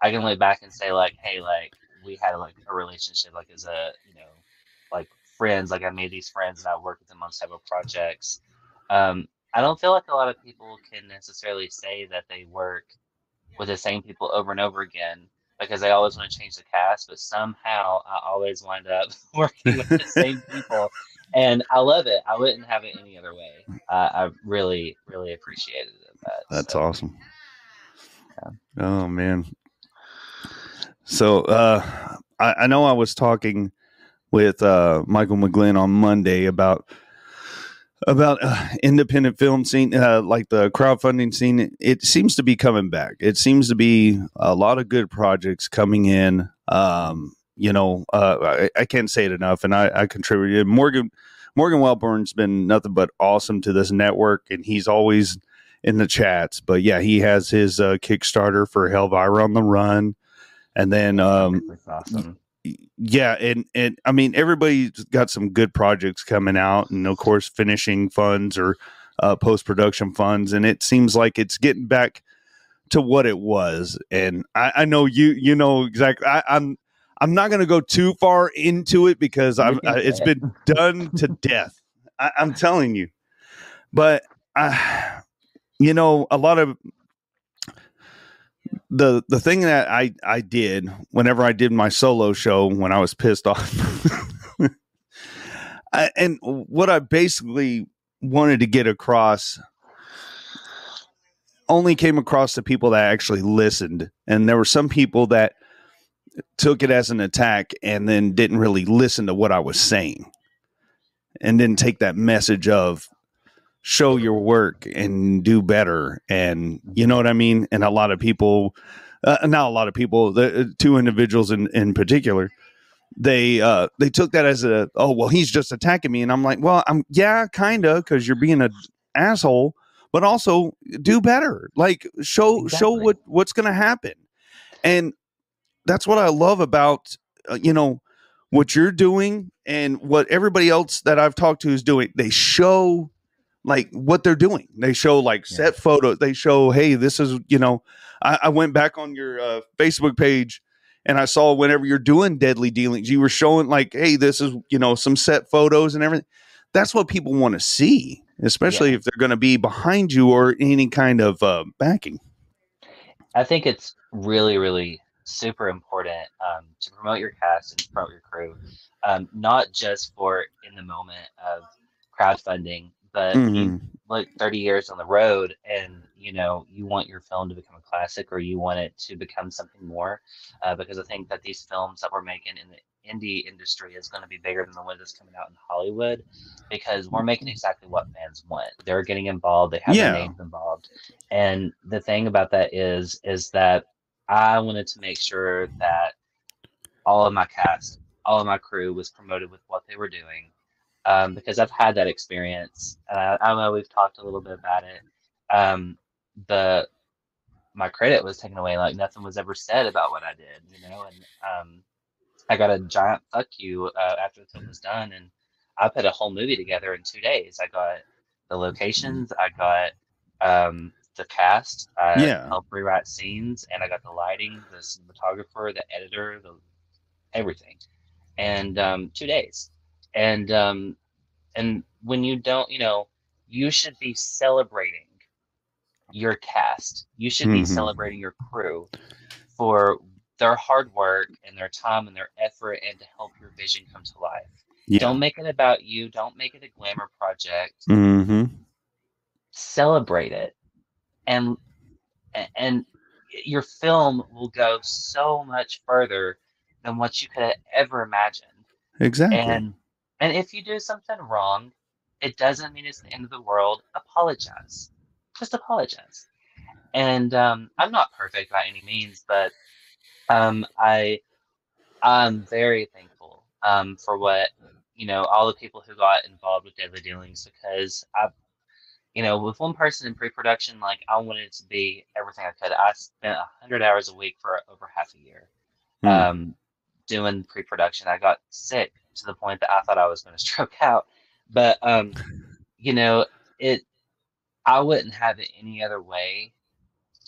Speaker 2: I can look back and say like, hey, like we had like a relationship, like as a you know, like friends. Like I made these friends and I worked with them on several projects. Um, I don't feel like a lot of people can necessarily say that they work with the same people over and over again because I always want to change the cast, but somehow I always wind up working with the same people, and I love it. I wouldn't have it any other way. Uh, I really, really appreciated it. That
Speaker 1: that's
Speaker 2: so,
Speaker 1: awesome. Oh man. So uh I, I know I was talking with uh Michael McGlynn on Monday about about uh, independent film scene uh, like the crowdfunding scene it seems to be coming back. It seems to be a lot of good projects coming in. Um you know uh i, I can't say it enough and i i contributed morgan morgan wellborn's been nothing but awesome to this network and he's always in the chats. But yeah he has his uh kickstarter for helvira on the run and then um
Speaker 2: awesome.
Speaker 1: Yeah and and i mean everybody's got some good projects coming out and of course finishing funds or uh, post-production funds and it seems like it's getting back to what it was and i, I know you you know exactly I, i'm i'm not going to go too far into it because i'm I, it's been done to death I, i'm telling you. But i you know a lot of the the thing that I I did whenever I did my solo show when I was pissed off, I, and what I basically wanted to get across only came across to people that actually listened, and there were some people that took it as an attack and then didn't really listen to what I was saying, and didn't take that message of show your work and do better. And you know what i mean? And a lot of people uh, not a lot of people the uh, two individuals in in particular they uh they took that as a oh well he's just attacking me. And i'm like well i'm yeah kind of because you're being an asshole but also do better. Like show show what what's gonna happen. And that's what i love about uh, you know what you're doing and what everybody else that i've talked to is doing. They show like what they're doing. They show like set photos. They show, hey, this is you know. I, I went back on your uh, Facebook page and I saw whenever you're doing deadly dealings, you were showing like, hey, this is you know some set photos and everything. That's what people want to see, especially if they're going to be behind you or any kind of uh, backing.
Speaker 2: I think it's really, really super important um, to promote your cast and promote your crew, um, not just for in the moment of crowdfunding, but you,
Speaker 1: Mhm.
Speaker 2: like 30 years on the road and you know you want your film to become a classic or you want it to become something more uh, because i think that these films that we're making in the indie industry is going to be bigger than the one that's coming out in hollywood because we're making exactly what fans want they're getting involved they have
Speaker 1: Yeah.
Speaker 2: their names involved and the thing about that is is that i wanted to make sure that all of my cast all of my crew was promoted with what they were doing um, because I've had that experience. Uh, I know we've talked a little bit about it. Um, the my credit was taken away, like nothing was ever said about what I did, you know. And um, I got a giant fuck you uh, after the film was done, and I put a whole movie together in two days. I got the locations, I got um, the cast, I
Speaker 1: Yeah.
Speaker 2: helped rewrite scenes, and I got the lighting, the cinematographer, the editor, the everything, and um, two days and um and when you don't you know you should be celebrating your cast you should be
Speaker 1: Mhm.
Speaker 2: celebrating your crew for their hard work and their time and their effort and to help your vision come to life
Speaker 1: Yeah.
Speaker 2: don't make it about you don't make it a glamour project
Speaker 1: Mm-hmm.
Speaker 2: celebrate it and and your film will go so much further than what you could have ever imagined
Speaker 1: Exactly.
Speaker 2: and and if you do something wrong, it doesn't mean it's the end of the world. Apologize. Just apologize. And um, I'm not perfect by any means, but um, I I'm very thankful um, for what you know all the people who got involved with Deadly Dealings because I, you know, with one person in pre-production, like I wanted to be everything I could. I spent hundred hours a week for over half a year um, doing pre-production. I got sick to the point that I thought I was going to stroke out. But um, you know, it. I wouldn't have it any other way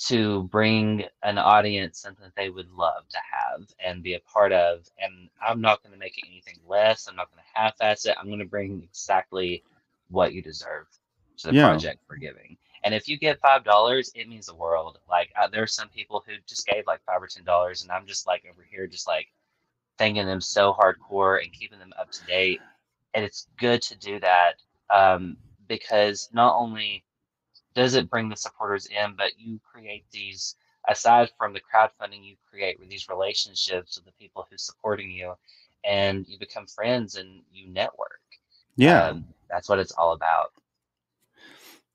Speaker 2: to bring an audience something that they would love to have and be a part of. And I'm not going to make it anything less. I'm not going to half-ass it. I'm going to bring exactly what you deserve to the
Speaker 1: Yeah.
Speaker 2: project for giving. And if you give five dollars, it means the world. Like uh, there's some people who just gave like five or ten dollars, and I'm just like over here, just like thanking them so hardcore and keeping them up to date. And it's good to do that um, because not only does it bring the supporters in, but you create these aside from the crowdfunding you create these relationships with the people who's supporting you and you become friends and you network
Speaker 1: Yeah.
Speaker 2: um, that's what it's all about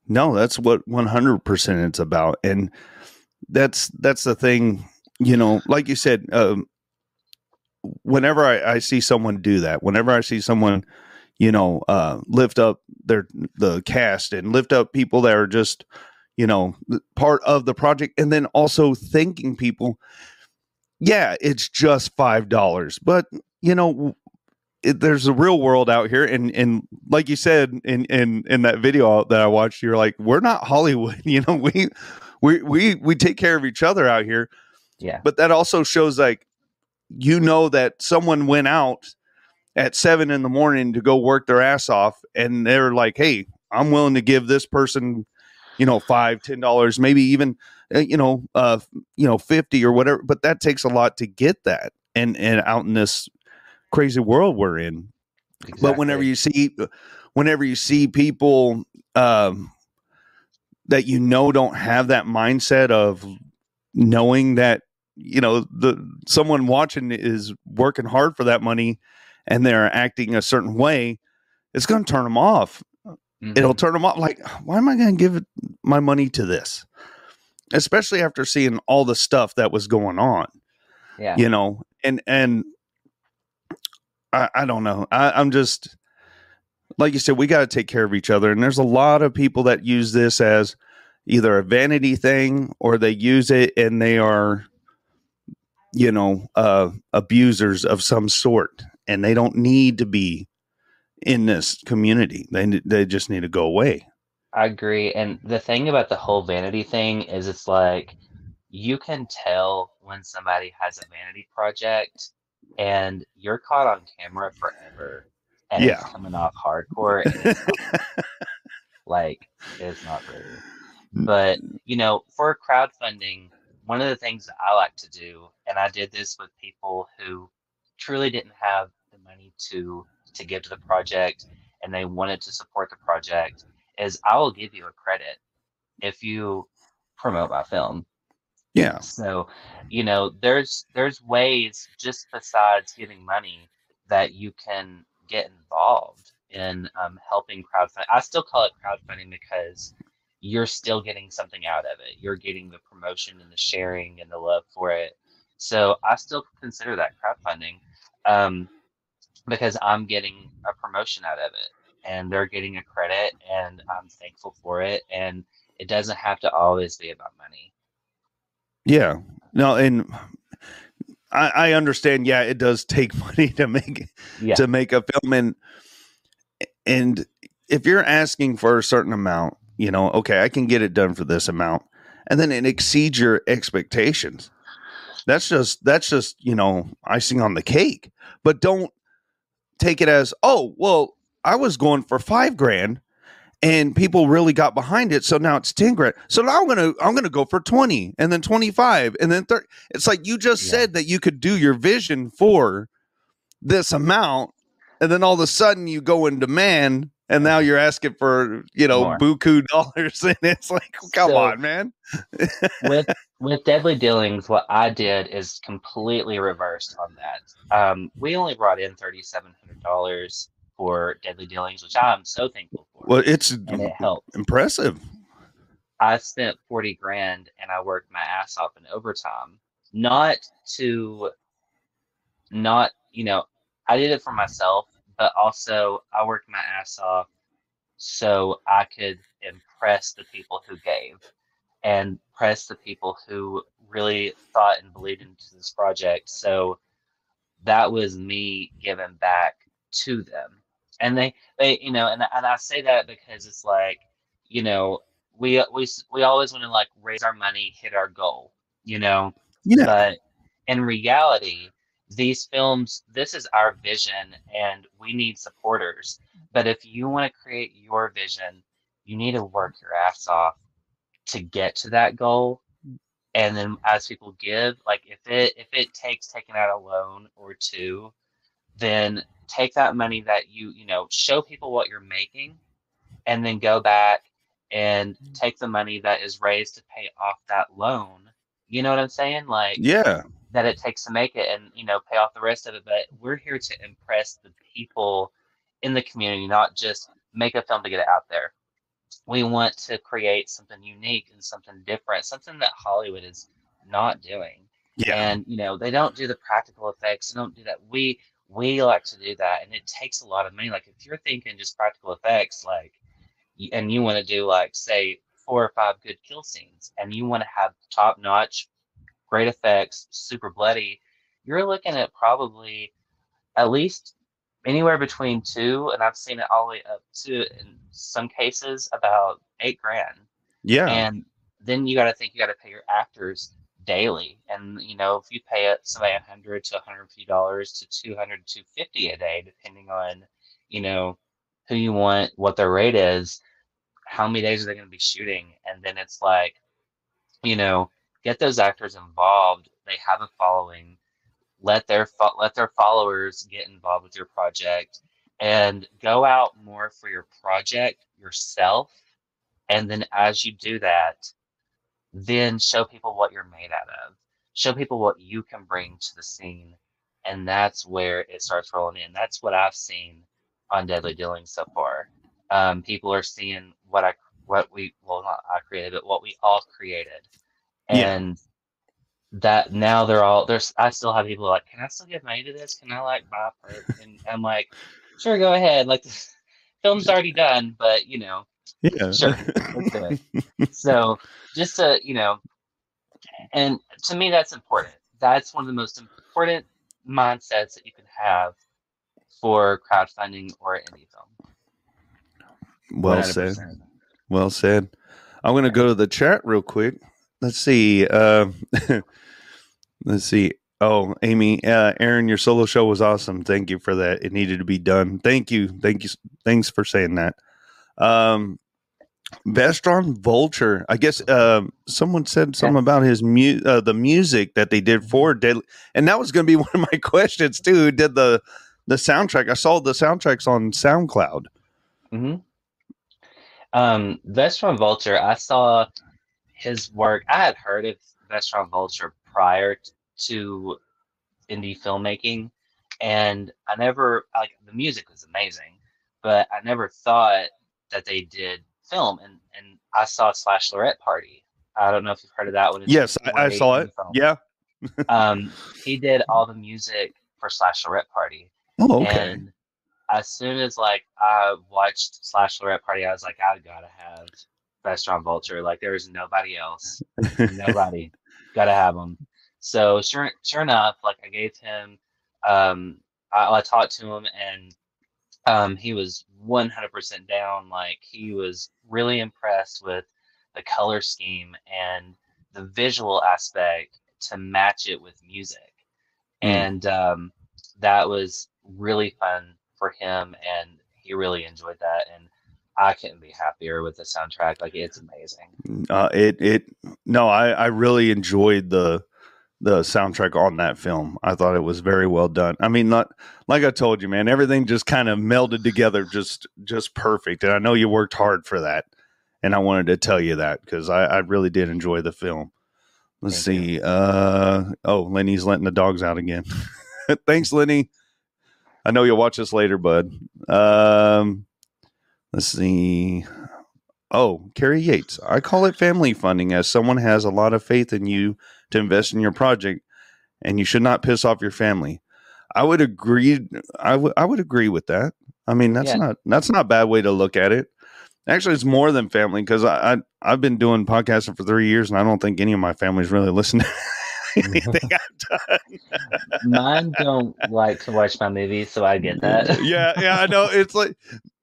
Speaker 1: No, that's what 100% it's about. And that's that's the thing, you know, like you said, um whenever I, I see someone do that, whenever I see someone, you know, uh lift up their the cast and lift up people that are just, you know, part of the project and then also thanking people, yeah, it's just five dollars. But you know, it, there's a real world out here and and like you said in in in that video that I watched you're like we're not Hollywood you know we we we we take care of each other out here
Speaker 2: yeah
Speaker 1: but that also shows like you know that someone went out at seven in the morning to go work their ass off and they're like hey I'm willing to give this person you know five ten dollars maybe even uh, you know uh you know 50 or whatever but that takes a lot to get that and and out in this crazy world we're in. But whenever you see whenever you see people um that you know don't have that mindset of knowing that you know the someone watching is working hard for that money and they're acting a certain way it's going to turn them off.
Speaker 2: Mhm.
Speaker 1: it'll turn them off like why am i going to give my money to this? Especially after seeing all the stuff that was going on
Speaker 2: yeah.
Speaker 1: you know and and i, I don't know I, i'm just like you said we got to take care of each other and there's a lot of people that use this as either a vanity thing or they use it and they are you know uh abusers of some sort and they don't need to be in this community they they just need to go away
Speaker 2: I agree. And the thing about the whole vanity thing is it's like you can tell when somebody has a vanity project and you're caught on camera forever and
Speaker 1: Yeah.
Speaker 2: it's coming off hardcore and it's not, like it's not pretty. But you know, for crowdfunding, one of the things that I like to do, and I did this with people who truly didn't have the money to to give to the project and they wanted to support the project is I will give you a credit if you promote my film.
Speaker 1: yeah
Speaker 2: So, you know, there's there's ways just besides giving money that you can get involved in um, helping crowdfunding. I still call it crowdfunding because you're still getting something out of it. You're getting the promotion and the sharing and the love for it. So I still consider that crowdfunding um, because I'm getting a promotion out of it and they're getting a credit and I'm thankful for it. And it doesn't have to always be about money.
Speaker 1: Yeah. No, and I, I understand. Yeah, it does take money to make
Speaker 2: Yeah.
Speaker 1: to make a film, and and if you're asking for a certain amount, you know, okay, I can get it done for this amount, and then it exceeds your expectations. That's just that's just you know icing on the cake. But don't take it as oh well, I was going for five grand and people really got behind it so now it's 10 grand so now i'm gonna i'm gonna go for 20 and then 25 and then 30 it's like you just
Speaker 2: Yeah.
Speaker 1: said that you could do your vision for this amount and then all of a sudden you go in demand and now you're asking for you know
Speaker 2: More.
Speaker 1: buku dollars and it's like come
Speaker 2: So-
Speaker 1: on man.
Speaker 2: with with deadly dealings what i did is completely reversed on that. Um we only brought in $3700 for deadly dealings which i'm so thankful for
Speaker 1: well it's
Speaker 2: it helped.
Speaker 1: impressive.
Speaker 2: I spent 40 grand and i worked my ass off in overtime not to not you know i did it for myself but also i worked my ass off so i could impress the people who gave and press the people who really thought and believed into this project. So that was me giving back to them. And they, they, you know, and, and I say that because it's like, you know, we, we, we always want to like raise our money, hit our goal, you know,
Speaker 1: yeah
Speaker 2: but in reality, these films, this is our vision and we need supporters. But if you want to create your vision, you need to work your ass off to get to that goal. And then as people give, like if it if it takes taking out a loan or two, then take that money that you, you know, show people what you're making and then go back and mm-hmm. take the money that is raised to pay off that loan You know what I'm saying? Like
Speaker 1: Yeah.
Speaker 2: That it takes to make it and you know pay off the rest of it but we're here to impress the people in the community not just make a film to get it out there. We want to create something unique and something different something that hollywood is not doing.
Speaker 1: Yeah.
Speaker 2: and you know they don't do the practical effects they don't do that. We we like to do that and it takes a lot of money. Like if you're thinking just practical effects like and you want to do like say four or five good kill scenes and you want to have top notch great effects super bloody you're looking at probably at least anywhere between two and i've seen it all the way up to in some cases about eight grand.
Speaker 1: Yeah.
Speaker 2: and then you got to think you got to pay your actors daily. And you know if you pay it somebody 100 to 150 dollars to 200 to 250 a day depending on you know who you want what their rate is how many days are they going to be shooting? And then it's like you know get those actors involved. They have a following. Let their fo- let their followers get involved with your project and go out more for your project yourself. And then as you do that then show people what you're made out of. Show people what you can bring to the scene. And that's where it starts rolling in. That's what i've seen on deadly dealing so far. Um, people are seeing what i what we well not i created but what we all created
Speaker 1: Yeah.
Speaker 2: and that now they're all there's i still have people like can i still get money to this can i like buy perk and i'm like sure go ahead like the film's already done but you know
Speaker 1: yeah.
Speaker 2: Sure, let's do it. so just to you know and to me that's important that's one of the most important mindsets that you can have for crowdfunding or indie film
Speaker 1: well said.
Speaker 2: 100%.
Speaker 1: Well said. I'm going to go to the chat real quick. Let's see. Uh, let's see. Oh, Amy, uh, Aaron, your solo show was awesome. Thank you for that. It needed to be done. Thank you. Thank you. Thanks for saying that. Um, Vestron Vulture. I guess um, someone said something about his mu- uh, the music that they did for Deadly, and that was going to be one of my questions too. Who did the the soundtrack? I saw the soundtracks on SoundCloud.
Speaker 2: Mm-hmm. Um, Vestron Vulture, I saw his work. I had heard of Vestron Vulture prior to indie filmmaking, and I never like the music was amazing, but I never thought that they did film. And and I saw Slash Lorette Party. I don't know if you've heard of that one. It's
Speaker 1: Yes, I,
Speaker 2: great
Speaker 1: saw it.
Speaker 2: film.
Speaker 1: Yeah.
Speaker 2: Um, he did all the music for Slash Lorette Party.
Speaker 1: Oh, okay.
Speaker 2: And as soon as like I watched Slash Lorette Party, I was like, I gotta have Vestron Vulture. Like there's nobody else. nobody. Gotta have him. So sure sure enough, like I gave him um I, I talked to him and um he was 100% down like he was really impressed with the color scheme and the visual aspect to match it with music
Speaker 1: Mm.
Speaker 2: and um that was really fun for him and he really enjoyed that and I couldn't be happier with the soundtrack like it's amazing
Speaker 1: Uh, it it no, I I really enjoyed the the soundtrack on that film. I thought it was very well done. I mean, not like I told you, man. Everything just kind of melded together, just just perfect. And I know you worked hard for that. And I wanted to tell you that because I, I really did enjoy the film. Let's
Speaker 2: Thank
Speaker 1: see. Uh oh, Lenny's letting the dogs out again. Thanks, Lenny. I know you'll watch this later, bud. Um, let's see. Oh, Carrie Yates. I call it family funding as someone has a lot of faith in you to invest in your project, and you should not piss off your family. I would agree. I would. Agree with that. I mean, that's
Speaker 2: Yeah.
Speaker 1: not that's not a bad way to look at it. Actually, it's more than family because I, I I've been doing podcasting for three years, and I don't think any of my family's really listening. to anything I've done.
Speaker 2: Mine don't like to watch my movies, so I get that.
Speaker 1: yeah, yeah, I know. It's like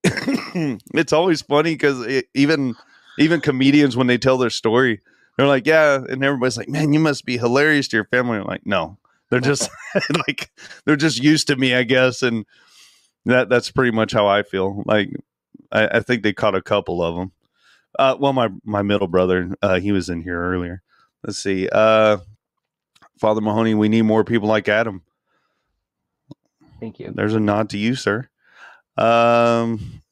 Speaker 1: it's always funny because even even comedians when they tell their story, they're like, "Yeah," and everybody's like, "Man, you must be hilarious to your family." I'm like, no, they're just like they're just used to me, I guess, and that that's pretty much how I feel. Like, I, I think they caught a couple of them. Uh, well, my my middle brother, uh, he was in here earlier. Let's see, uh, Father Mahoney. We need more people like Adam.
Speaker 2: Thank you.
Speaker 1: There's a nod to you, sir. Um,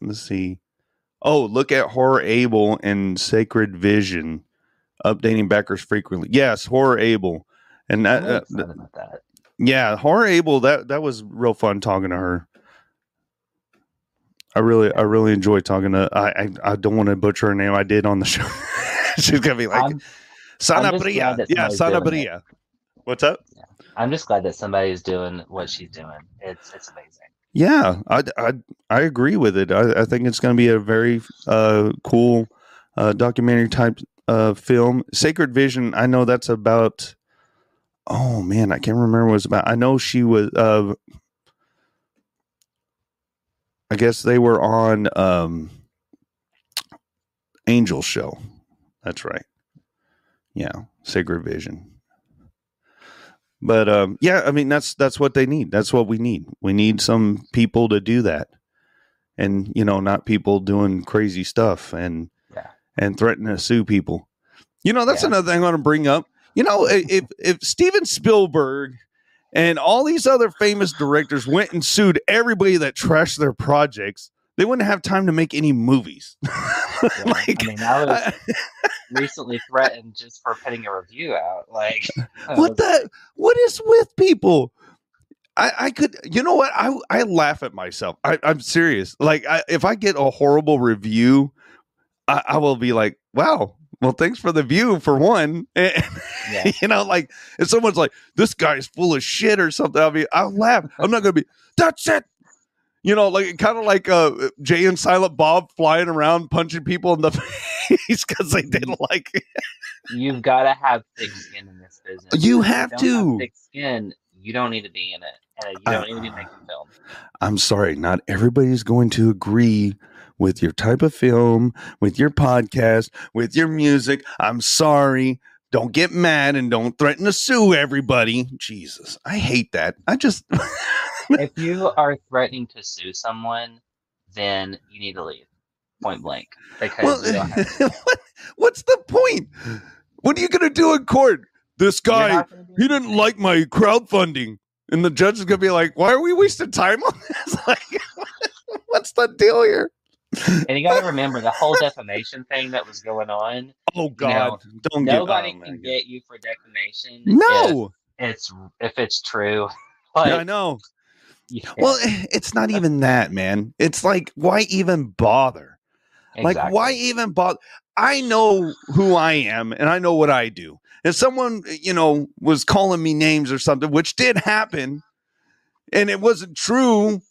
Speaker 1: let's see. Oh, look at Horror Able and Sacred Vision. updating backers frequently. Yes, horror able, and that, uh,
Speaker 2: about that.
Speaker 1: yeah, horror able. That that was real fun talking to her. I really, I really enjoy talking to. I, I, I don't want to butcher her name. I did on the show. She's gonna be like
Speaker 2: I'm, I'm
Speaker 1: Sana Bria. Yeah,
Speaker 2: somebody's
Speaker 1: Sana. Bria. What's up?
Speaker 2: I'm just glad that somebody's doing what she's doing. It's it's amazing.
Speaker 1: Yeah, I, I, I agree with it. I, I think it's going to be a very uh, cool uh, documentary type uh, film. Sacred Vision. I know that's about. Oh man, I can't remember what it was about. I know she was. Uh, I guess they were on um, Angel Show. That's right. Yeah, Sacred Vision. But um, yeah, I mean that's that's what they need. That's what we need. We need some people to do that, and you know, not people doing crazy stuff and
Speaker 2: Yeah.
Speaker 1: and threatening to sue people. You know, that's
Speaker 2: Yeah.
Speaker 1: another thing I want to bring up. You know, if if Steven Spielberg and all these other famous directors went and sued everybody that trashed their projects, they wouldn't have time to make any movies.
Speaker 2: Yeah.
Speaker 1: like,
Speaker 2: I mean, I was recently threatened just for putting a review out. Like,
Speaker 1: what the what is with people I, I could you know what i i laugh at myself I, i'm serious like I, if i get a horrible review I, I will be like wow well thanks for the view for one And-
Speaker 2: Yeah.
Speaker 1: you know like if someone's like this guy's full of shit or something i'll be i'll laugh i'm not gonna be that's it you know like kind of like uh jay and silent bob flying around punching people in the face because they didn't like it.
Speaker 2: You've got to have thick skin in this business.
Speaker 1: You have
Speaker 2: don't
Speaker 1: to.
Speaker 2: thick skin. You don't need to be in it, and you don't need to be making film.
Speaker 1: I'm sorry, not everybody's going to agree with your type of film, with your podcast, with your music. I'm sorry. Don't get mad and don't threaten to sue everybody. Jesus, I hate that. I just
Speaker 2: if you are threatening to sue someone, then you need to leave, point blank, because
Speaker 1: well,
Speaker 2: you don't have
Speaker 1: what, what's the point? What are you going to do in court? This guy,
Speaker 2: gonna
Speaker 1: he didn't like my crowdfunding. And the judge is going to be like, why are we wasting time on this? Like, what's the deal here?
Speaker 2: And you got to remember the whole defamation thing that was going on.
Speaker 1: Oh, God. Don't get
Speaker 2: Nobody
Speaker 1: oh,
Speaker 2: can get you for defamation.
Speaker 1: No.
Speaker 2: if it's if it's true.
Speaker 1: Yeah, I know.
Speaker 2: You
Speaker 1: Well, eh, it's not even that, man. It's like, why even bother? Like, why even bother? I know who I am and I know what I do. If someone, eh, you know, was calling me names or something, which did happen, and it wasn't true,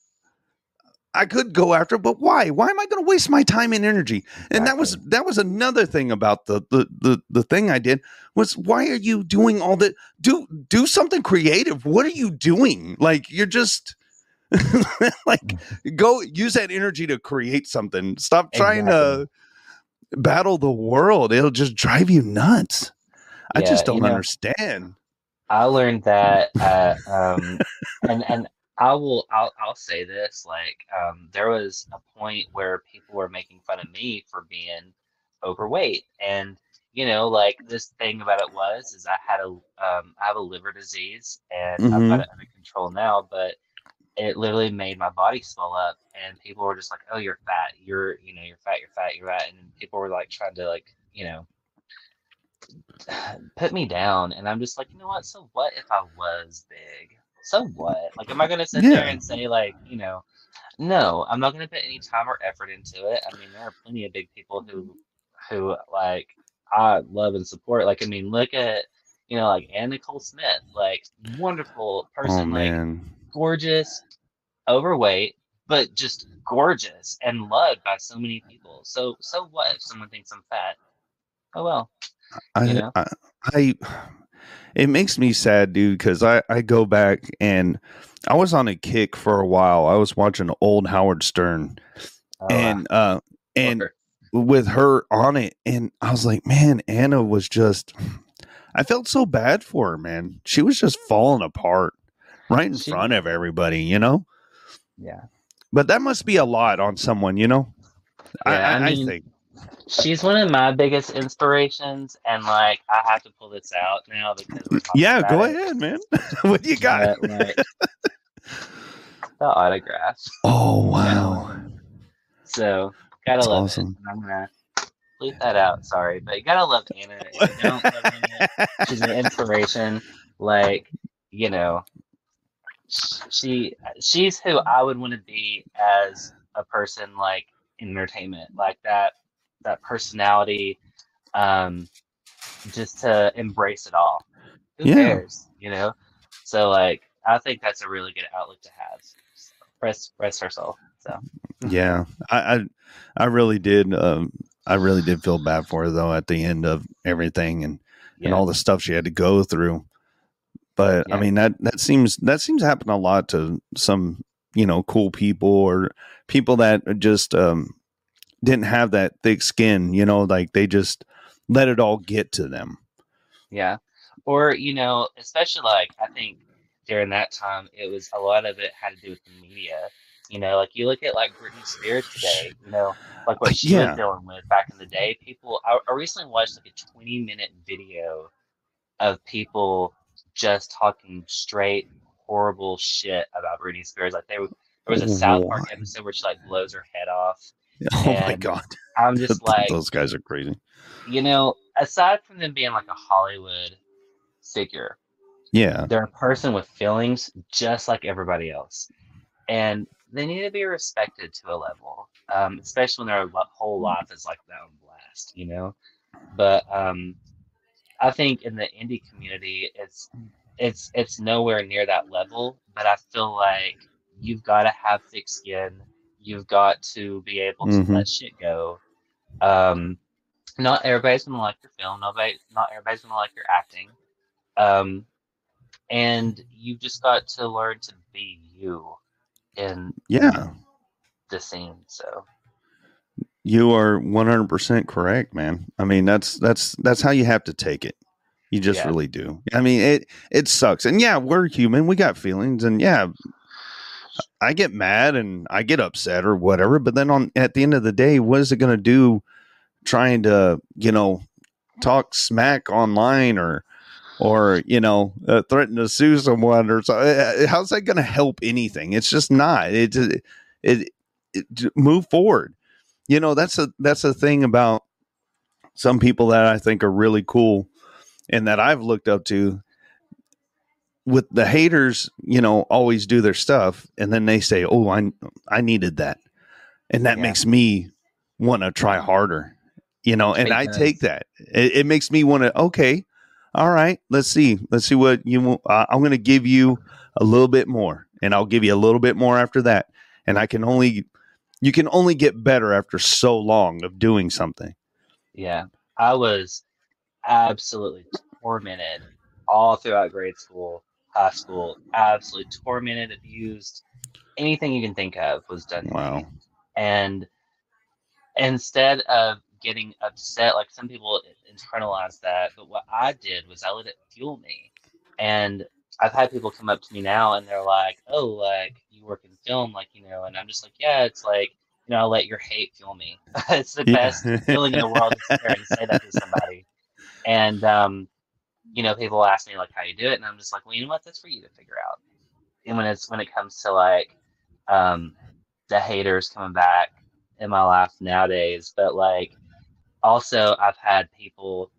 Speaker 1: I could go after it, but why? Why am I going to waste my time and energy? And that was that was another thing about the the the the thing I did was why are you doing all that? Do do something creative. What are you doing? Like you're just like go use that energy to create something. Stop trying to battle the world. It'll just drive you nuts. I just don't
Speaker 2: you know,
Speaker 1: understand.
Speaker 2: I learned that, uh, um, and and I will I'll I'll say this like um, there was a point where people were making fun of me for being overweight, and you know like this thing about it was is I had a um, I have a liver disease and I've
Speaker 1: Mhm.
Speaker 2: got it under control now, but it literally made my body swell up, and people were just like, "Oh, you're fat. You're you know you're fat. You're fat. You're fat," and people were like trying to like you know put me down and i'm just like you know what so what if i was big so what like am i going to sit
Speaker 1: Yeah.
Speaker 2: there and say like you know no i'm not going to put any time or effort into it i mean there are plenty of big people who who like i love and support like i mean look at you know like anna nicole smith like wonderful
Speaker 1: Oh
Speaker 2: person like
Speaker 1: man.
Speaker 2: Gorgeous overweight but just gorgeous and loved by so many people so so what if someone thinks i'm fat oh well
Speaker 1: I,
Speaker 2: you know?
Speaker 1: I, I it makes me sad, dude, because I, I go back and I was on a kick for a while. I was watching old Howard Stern
Speaker 2: Oh,
Speaker 1: and uh and with her on it, and I was like, man, Anna was just I felt so bad for her, man. She was just falling apart right in front of everybody, you know?
Speaker 2: yeah
Speaker 1: But that must be a lot on someone, you know?
Speaker 2: Yeah, I
Speaker 1: I, I
Speaker 2: mean,
Speaker 1: think.
Speaker 2: she's one of my biggest inspirations and like i have to pull this out now because we're
Speaker 1: Yeah,
Speaker 2: about
Speaker 1: go
Speaker 2: it,
Speaker 1: ahead, man. what do you got?
Speaker 2: but, like, the autograph
Speaker 1: Oh wow.
Speaker 2: so gotta
Speaker 1: That's
Speaker 2: love
Speaker 1: awesome.
Speaker 2: it i'm gonna leave that out. Sorry, but you gotta love Anna. If you don't love Anna, she's an inspiration. Like you know, she she's who I would want to be as a person like in entertainment, like that that personality, um, just to embrace it all. Who
Speaker 1: Yeah.
Speaker 2: cares, you know? So like, I think that's a really good outlook to have. Press press herself. So
Speaker 1: yeah I, I i really did um i really did feel bad for her though at the end of everything and and all the stuff she had to go through but i mean that that seems that seems to happen a lot to some you know cool people or people that just um didn't have that thick skin you know like they just let it all get to them
Speaker 2: yeah. Or you know, especially like I think during that time, it was a lot of it had to do with the media. You know, like you look at like Britney Spears today. You know, like what she
Speaker 1: Yeah.
Speaker 2: was dealing with back in the day. People, I, I recently watched like a 20 minute video of people just talking straight horrible shit about Britney Spears. Like they there was a South Park episode where she like blows her head off.
Speaker 1: oh my god
Speaker 2: I'm just like,
Speaker 1: those guys are crazy
Speaker 2: you know, aside from them being like a Hollywood figure,
Speaker 1: yeah
Speaker 2: they're a person with feelings just like everybody else. And they need to be respected to a level, um, especially when their whole life is like that on blast, you know? But um, I think in the indie community, it's it's it's nowhere near that level. But I feel like you've got to have thick skin. You've got to be able to
Speaker 1: Mhm.
Speaker 2: let shit go. Um, not everybody's gonna like your film. Nobody, not everybody's gonna like your acting. Um, and you've just got to learn to be you in
Speaker 1: yeah
Speaker 2: the scene. So
Speaker 1: You are 100% correct, man. I mean, that's that's that's how you have to take it. You just
Speaker 2: Yeah.
Speaker 1: really do. I mean, it it sucks. And yeah, we're human. We got feelings and yeah, I get mad and I get upset or whatever, but then on at the end of the day, what is it going to do trying to, you know, talk smack online or or you know uh, threaten to sue someone or so uh, how's that going to help anything it's just not it, it it, it move forward you know that's a that's a thing about some people that I think are really cool and that I've looked up to. With the haters you know always do their stuff and then they say oh I I needed that. And that
Speaker 2: Yeah.
Speaker 1: makes me want to try harder you know and I take that. It, it makes me want to okay all right let's see let's see what you uh, I'm going to give you a little bit more and I'll give you a little bit more after that. And I can only you can only get better after so long of doing something.
Speaker 2: yeah, I was absolutely tormented all throughout grade school, high school. Absolutely tormented, abused. Anything you can think of was done. to me.
Speaker 1: Wow.
Speaker 2: And instead of getting upset, like some people internalize that, but what I did was I let it fuel me. And I've had people come up to me now and they're like, "Oh, like you work in film, like you know," and I'm just like, "Yeah, it's like you know, I let your hate fuel me. it's the
Speaker 1: Yeah.
Speaker 2: best feeling in the world to say that to somebody." And um, you know, people ask me like how you do it, and I'm just like, "Well, you know what? That's for you to figure out." And when it's when it comes to like um, the haters coming back in my life nowadays, but like also I've had people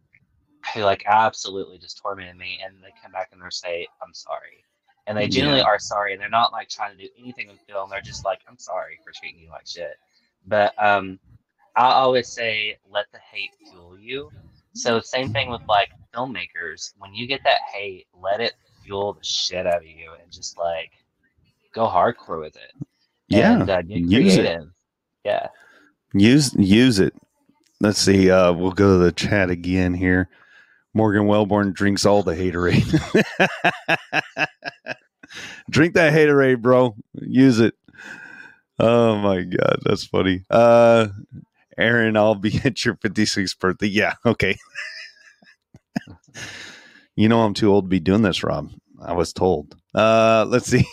Speaker 2: who like absolutely just tormented me and they come back and they say, I'm sorry. And they genuinely
Speaker 1: Yeah.
Speaker 2: are sorry and they're not like trying to do anything with film. They're just like, I'm sorry for treating you like shit. But um I always say let the hate fuel you. So same thing with like filmmakers. When you get that hate, let it fuel the shit out of you and just like go hardcore with it.
Speaker 1: Yeah.
Speaker 2: And uh,
Speaker 1: use it.
Speaker 2: Yeah.
Speaker 1: Use use it. Let's see. Uh, we'll go to the chat again here. Morgan Wellborn drinks all the haterade. Drink that haterade, bro. Use it. Oh my god, that's funny. Uh, Aaron, I'll be at your 56th birthday. Yeah, okay. you know I'm too old to be doing this, Rob. I was told. Uh, let's see.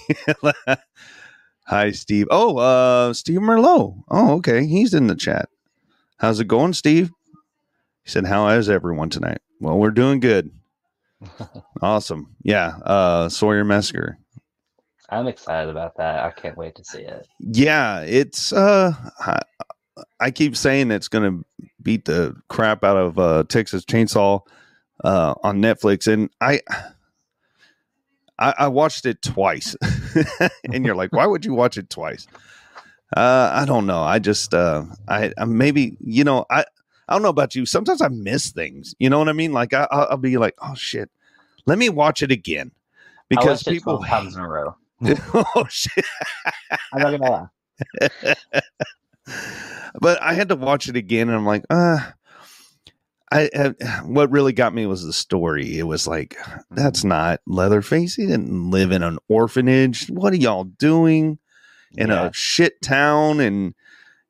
Speaker 1: Hi, Steve. Oh, uh, Steve Merlot. Oh, okay. He's in the chat. How's it going, Steve? He said, How is everyone tonight? Well, we're doing good. awesome. Yeah. Uh, Sawyer Massacre.
Speaker 2: I'm excited about that. I can't wait to see it.
Speaker 1: Yeah, it's uh I, I keep saying it's going to beat the crap out of uh, Texas Chainsaw uh, on Netflix, and I, I, I watched it twice, and you're like, why would you watch it twice? Uh, I don't know. I just, uh, I, I maybe you know, I, I don't know about you. Sometimes I miss things. You know what I mean? Like I, I'll I'll be like, oh shit, let me watch it again because
Speaker 2: it
Speaker 1: people.
Speaker 2: 12 times in a row.
Speaker 1: oh shit.
Speaker 2: I'm not gonna lie.
Speaker 1: but I had to watch it again, and I'm like, uh, I, I what really got me was the story. It was like, that's not Leatherface. He didn't live in an orphanage. What are y'all doing in
Speaker 2: Yeah.
Speaker 1: a shit town? And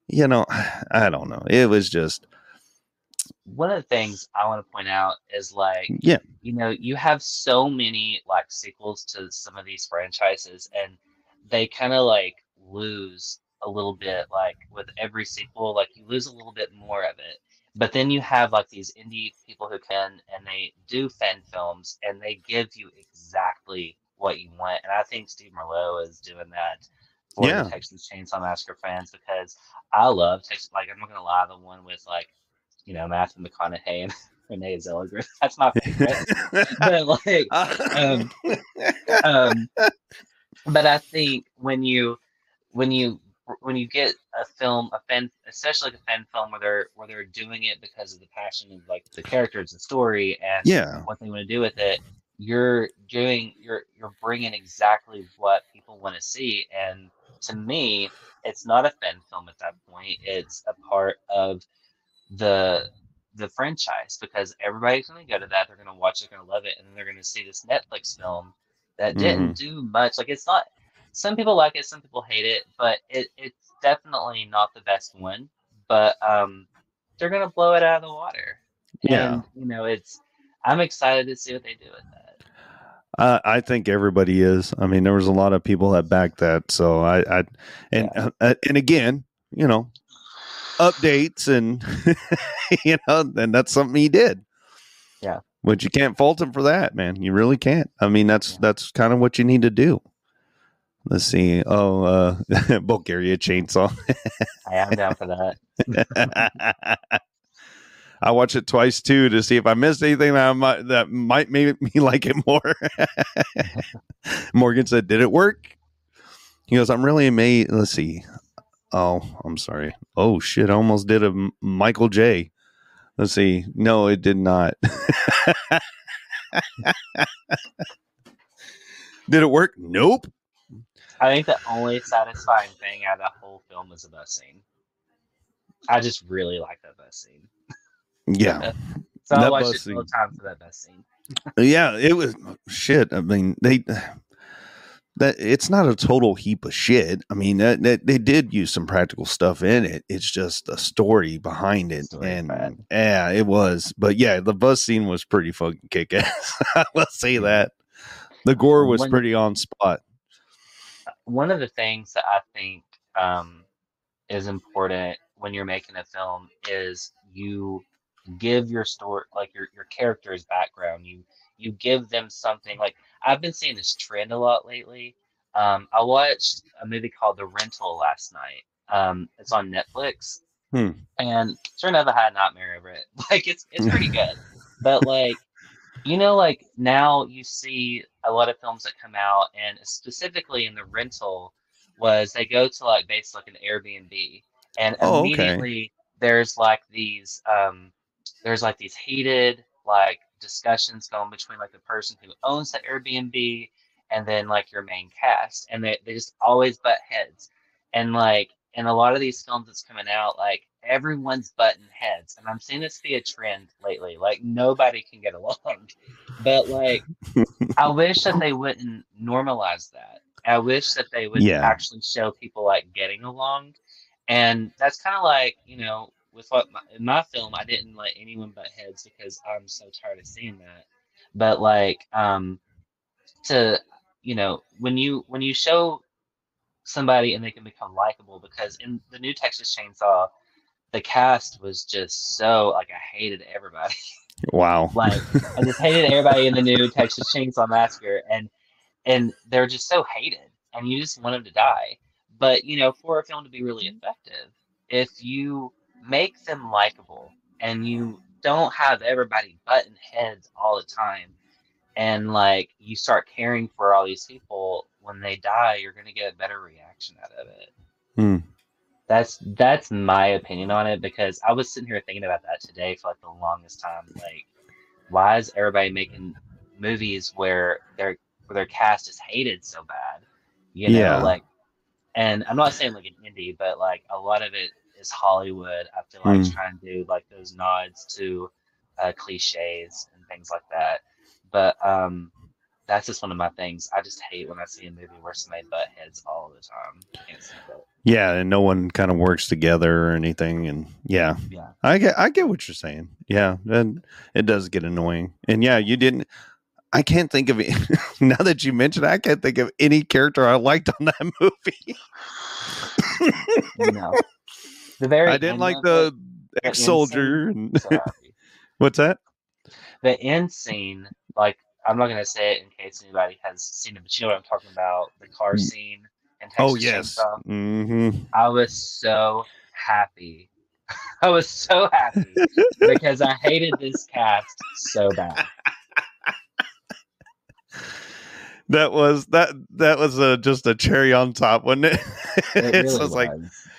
Speaker 1: you know, I don't know. It was just,
Speaker 2: One of the things I want to point out is like,
Speaker 1: yeah,
Speaker 2: you know, you have so many like sequels to some of these franchises, and they kind of like lose a little bit, like with every sequel, like you lose a little bit more of it. But then you have like these indie people who can and they do fan films and they give you exactly what you want. And I think Steve Merlot is doing that for
Speaker 1: Yeah.
Speaker 2: the Texas Chainsaw Massacre fans because I love Texas. Like I'm not gonna lie, the one with like you know Matthew McConaughey and Renee Zellweger. That's my favorite. but like, um, um, but I think when you when you when you get a film, a fan, especially like a fan film where they're where they're doing it because of the passion of like the characters, the story, and
Speaker 1: yeah,
Speaker 2: what they want to do with it, you're doing you're you're bringing exactly what people want to see. And to me, it's not a fan film at that point. It's a part of the the franchise because everybody's going to go to that. They're going to watch it, they're going to love it, and then they're going to see this Netflix film that didn't do much. Like it's not. Some people like it, some people hate it, but it, it's definitely not the best one. But um, they're going to blow it out of the water.
Speaker 1: Yeah.
Speaker 2: And, you know, it's. I'm excited to see what they do with that.
Speaker 1: Uh, I think everybody is. I mean, there was a lot of people that backed that. So I, I and
Speaker 2: Yeah.
Speaker 1: uh, and again, you know, updates and you know, and that's something he did.
Speaker 2: Yeah.
Speaker 1: But you can't fault him for that, man. You really can't. I mean, that's that's kind of what you need to do. Let's see. Oh, uh Bulgaria chainsaw.
Speaker 2: I am down for that.
Speaker 1: I watched it twice too to see if I missed anything that I might that might make me like it more. Morgan said, "Did it work?" He goes, "I'm really amazed." Let's see. Oh, I'm sorry. Oh shit! I almost did a Michael J. Let's see. No, it did not. did it work? Nope.
Speaker 2: I think the only satisfying thing out of that whole film was the bus scene. I just really like that bus scene.
Speaker 1: Yeah.
Speaker 2: So I watched it
Speaker 1: scene.
Speaker 2: twelve times for that bus scene.
Speaker 1: yeah it was oh, shit i mean they that it's not a total heap of shit. I mean that, that they did use some practical stuff in it. It's just a story behind it.
Speaker 2: Story
Speaker 1: and
Speaker 2: bad.
Speaker 1: yeah it was. But yeah the bus scene was pretty fucking kick-ass. Let's say that. The gore was
Speaker 2: When-
Speaker 1: pretty on spot.
Speaker 2: One of the things that I think um, is important when you're making a film is you give your story like your your character's background. You you give them something like I've been seeing this trend a lot lately. Um, I watched a movie called The Rental last night. Um, it's on Netflix,
Speaker 1: Hmm.
Speaker 2: and sure enough, I had a nightmare over it. Like it's it's pretty good, but like you know, like now you see a lot of films that come out, and specifically in The Rental, was they go to like basically like an Airbnb, and
Speaker 1: Oh, okay.
Speaker 2: immediately there's like these um there's like these heated like discussions going between like the person who owns the Airbnb and then like your main cast and they, they just always butt heads. And like in a lot of these films that's coming out like everyone's butting heads and i'm seeing this be a trend lately like nobody can get along. But like i wish that they wouldn't normalize that. I wish that they would
Speaker 1: Yeah.
Speaker 2: actually show people like getting along. And that's kind of like you know with what my, in my film i didn't let anyone butt heads because i'm so tired of seeing that. But like um to you know when you when you show somebody and they can become likable because in the new texas chainsaw the cast was just so like i hated everybody.
Speaker 1: Wow.
Speaker 2: Like i just hated everybody in the new texas chainsaw massacre and and they're just so hated and you just want them to die. But you know for a film to be really effective if you make them likable and you don't have everybody button heads all the time and like you start caring for all these people when they die you're going to get a better reaction out of it
Speaker 1: Hmm.
Speaker 2: that's that's my opinion on it because i was sitting here thinking about that today for like the longest time like why is everybody making movies where their where their cast is hated so bad you know
Speaker 1: Yeah.
Speaker 2: like and i'm not saying like an indie but like a lot of it is hollywood i feel like
Speaker 1: Mm.
Speaker 2: trying to do like those nods to uh, cliches and things like that but um that's just one of my things i just hate when i see a movie where somebody butt heads all the time can't see that
Speaker 1: Yeah, and no one kind of works together or anything. And yeah,
Speaker 2: yeah
Speaker 1: I get I get what you're saying. Yeah, and it does get annoying. And yeah, you didn't. I can't think of it now that you mentioned. it, I can't think of any character I liked on that movie.
Speaker 2: no the very
Speaker 1: I didn't like the
Speaker 2: the
Speaker 1: ex soldier.
Speaker 2: end so happy.
Speaker 1: What's that?
Speaker 2: the end scene, like I'm not gonna say it in case anybody has seen it, but you know what I'm talking about. The car scene in Texas
Speaker 1: Oh yes.
Speaker 2: Chainsaw.
Speaker 1: hmm
Speaker 2: I was so happy. I was so happy because I hated this cast so bad.
Speaker 1: That was that that was a, just a cherry on top, wasn't it?
Speaker 2: It really
Speaker 1: so
Speaker 2: was.
Speaker 1: like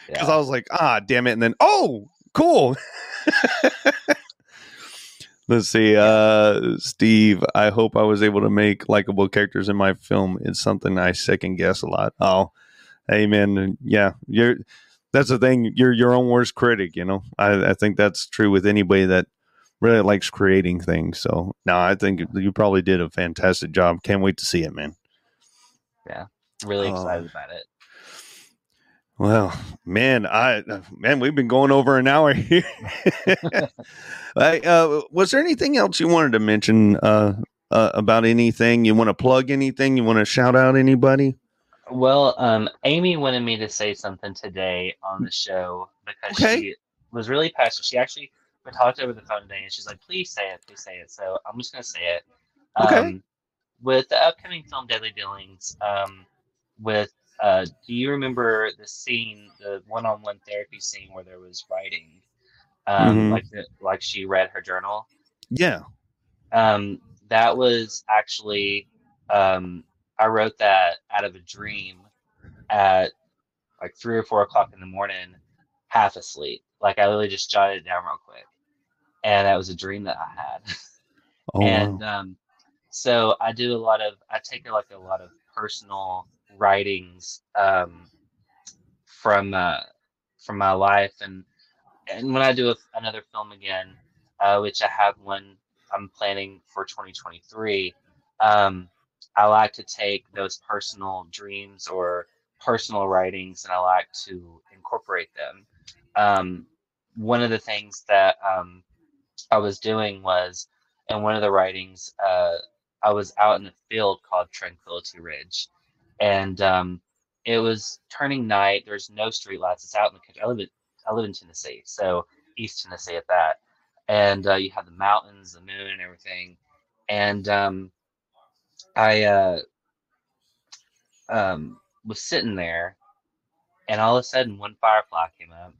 Speaker 1: because
Speaker 2: yeah.
Speaker 1: I was like, ah, damn it, and then oh, cool. Let's see, uh, Steve. I hope I was able to make likable characters in my film. It's something I second guess a lot. Oh, man, yeah, you're. That's the thing. You're your own worst critic. You know, I, I think that's true with anybody that really likes creating things. So no, I think you probably did a fantastic job. Can't wait to see it, man.
Speaker 2: Yeah,
Speaker 1: really
Speaker 2: excited about it.
Speaker 1: Well, man, I man, we've been going over an hour here. I, uh, was there anything else you wanted to mention uh, uh, about anything? You want to plug anything? You want to shout out anybody?
Speaker 2: Well, um, Amy wanted me to say something today on the show because
Speaker 1: Okay.
Speaker 2: she was really passionate. She actually we talked over the phone today, and she's like, "Please say it, please say it." So I'm just gonna say it.
Speaker 1: Okay.
Speaker 2: Um, with the upcoming film Deadly Dealings, um, with uh, do you remember the scene, the one-on-one therapy scene where there was writing, um,
Speaker 1: Mhm.
Speaker 2: like the, like she read her journal?
Speaker 1: Yeah.
Speaker 2: um, that was actually um, I wrote that out of a dream at like three or four o'clock in the morning, half asleep. Like I literally just jotted it down real quick, and that was a dream that I had.
Speaker 1: Oh,
Speaker 2: and
Speaker 1: wow.
Speaker 2: um, so I do a lot of I take like a lot of personal writings um, from uh, from my life, and and when I do a, another film again, uh, which I have one I'm planning for 2023, um, I like to take those personal dreams or personal writings and I like to incorporate them. Um, one of the things that um, I was doing was in one of the writings, uh, I was out in a field called Tranquility Ridge, and um, it was turning night. There's no street lights. It's out in the country. I live in I live in Tennessee, so East Tennessee at that. And uh, you have the mountains, the moon, and everything. And um, I uh, um, was sitting there, and all of a sudden, one firefly came up.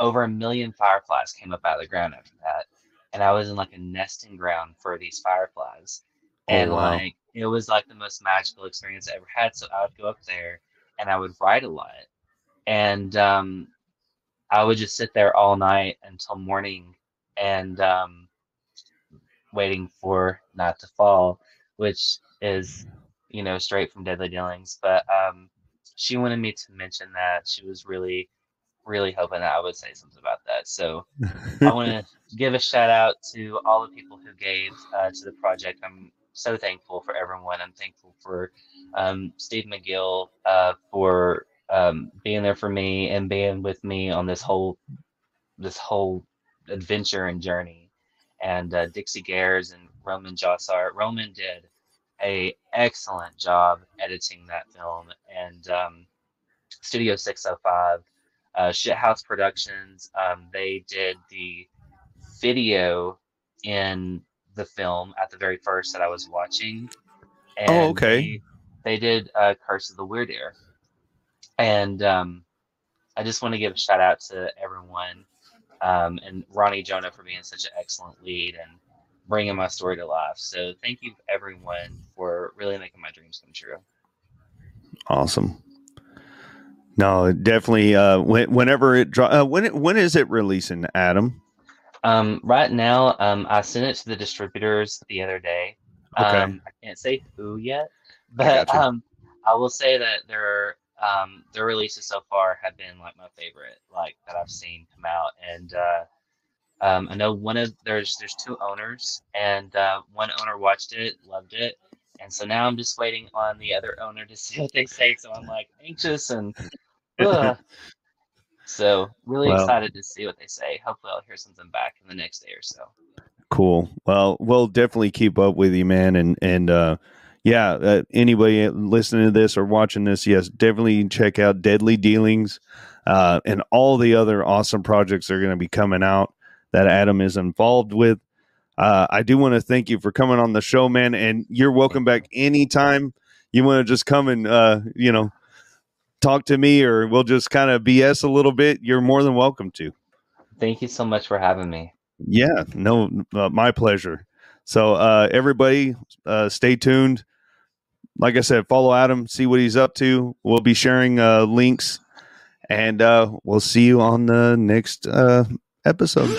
Speaker 2: Over a million fireflies came up out of the ground after that, and I was in like a nesting ground for these fireflies,
Speaker 1: Oh,
Speaker 2: and
Speaker 1: wow.
Speaker 2: like it was like the most magical experience I ever had. So I would go up there, and I would write a lot, and um, I would just sit there all night until morning, and um, waiting for not to fall, which is you know straight from Deadly Dealings. But um, she wanted me to mention that she was really, really hoping that I would say something about that. So I want to give a shout out to all the people who gave uh, to the project. I'm so thankful for everyone. I'm thankful for um, Steve McGill uh, for um, being there for me and being with me on this whole this whole adventure and journey. And uh, Dixie Gares and Roman Jossart. Roman did a excellent job editing that film, and um, Studio 605, uh, Shithouse Productions. Um, they did the video in the film at the very first that I was watching. And
Speaker 1: Oh, okay.
Speaker 2: They, they did uh, Curse of the Weredeer. and um, I just want to give a shout out to everyone um, and Ronnie Jonah for being such an excellent lead and bringing my story to life. So thank you everyone for really making my dreams come true.
Speaker 1: Awesome. No, definitely. Uh, when, whenever it dro- uh, when it, when is it releasing, Adam?
Speaker 2: Um, right now, um, I sent it to the distributors the other day.
Speaker 1: Okay.
Speaker 2: Um, I can't say who yet, but
Speaker 1: gotcha.
Speaker 2: um, I will say that their um, their releases so far have been like my favorite, like that I've seen come out. And uh, um, I know one of there's there's two owners, and uh, one owner watched it, loved it, and so now I'm just waiting on the other owner to see what they say. So I'm like anxious and. So really
Speaker 1: Well-
Speaker 2: excited to see what they say. Hopefully, I'll hear something back in the next day or so.
Speaker 1: Cool. Well, we'll definitely keep up with you, man. And and uh, yeah, uh, anybody listening to this or watching this, yes, definitely check out Deadly Dealings uh, and all the other awesome projects that are going to be coming out that Adam is involved with. Uh, I do want to thank you for coming on the show, man. And you're welcome back anytime you want to just come and uh, you know talk to me, or we'll just kind of BS a little bit. You're more than welcome to.
Speaker 2: Thank you so much for having me.
Speaker 1: Yeah, no, uh, my pleasure. So, uh, everybody, uh, stay tuned. Like I said, follow Adam, see what he's up to. We'll be sharing uh, links, and uh, we'll see you on the next uh, episode.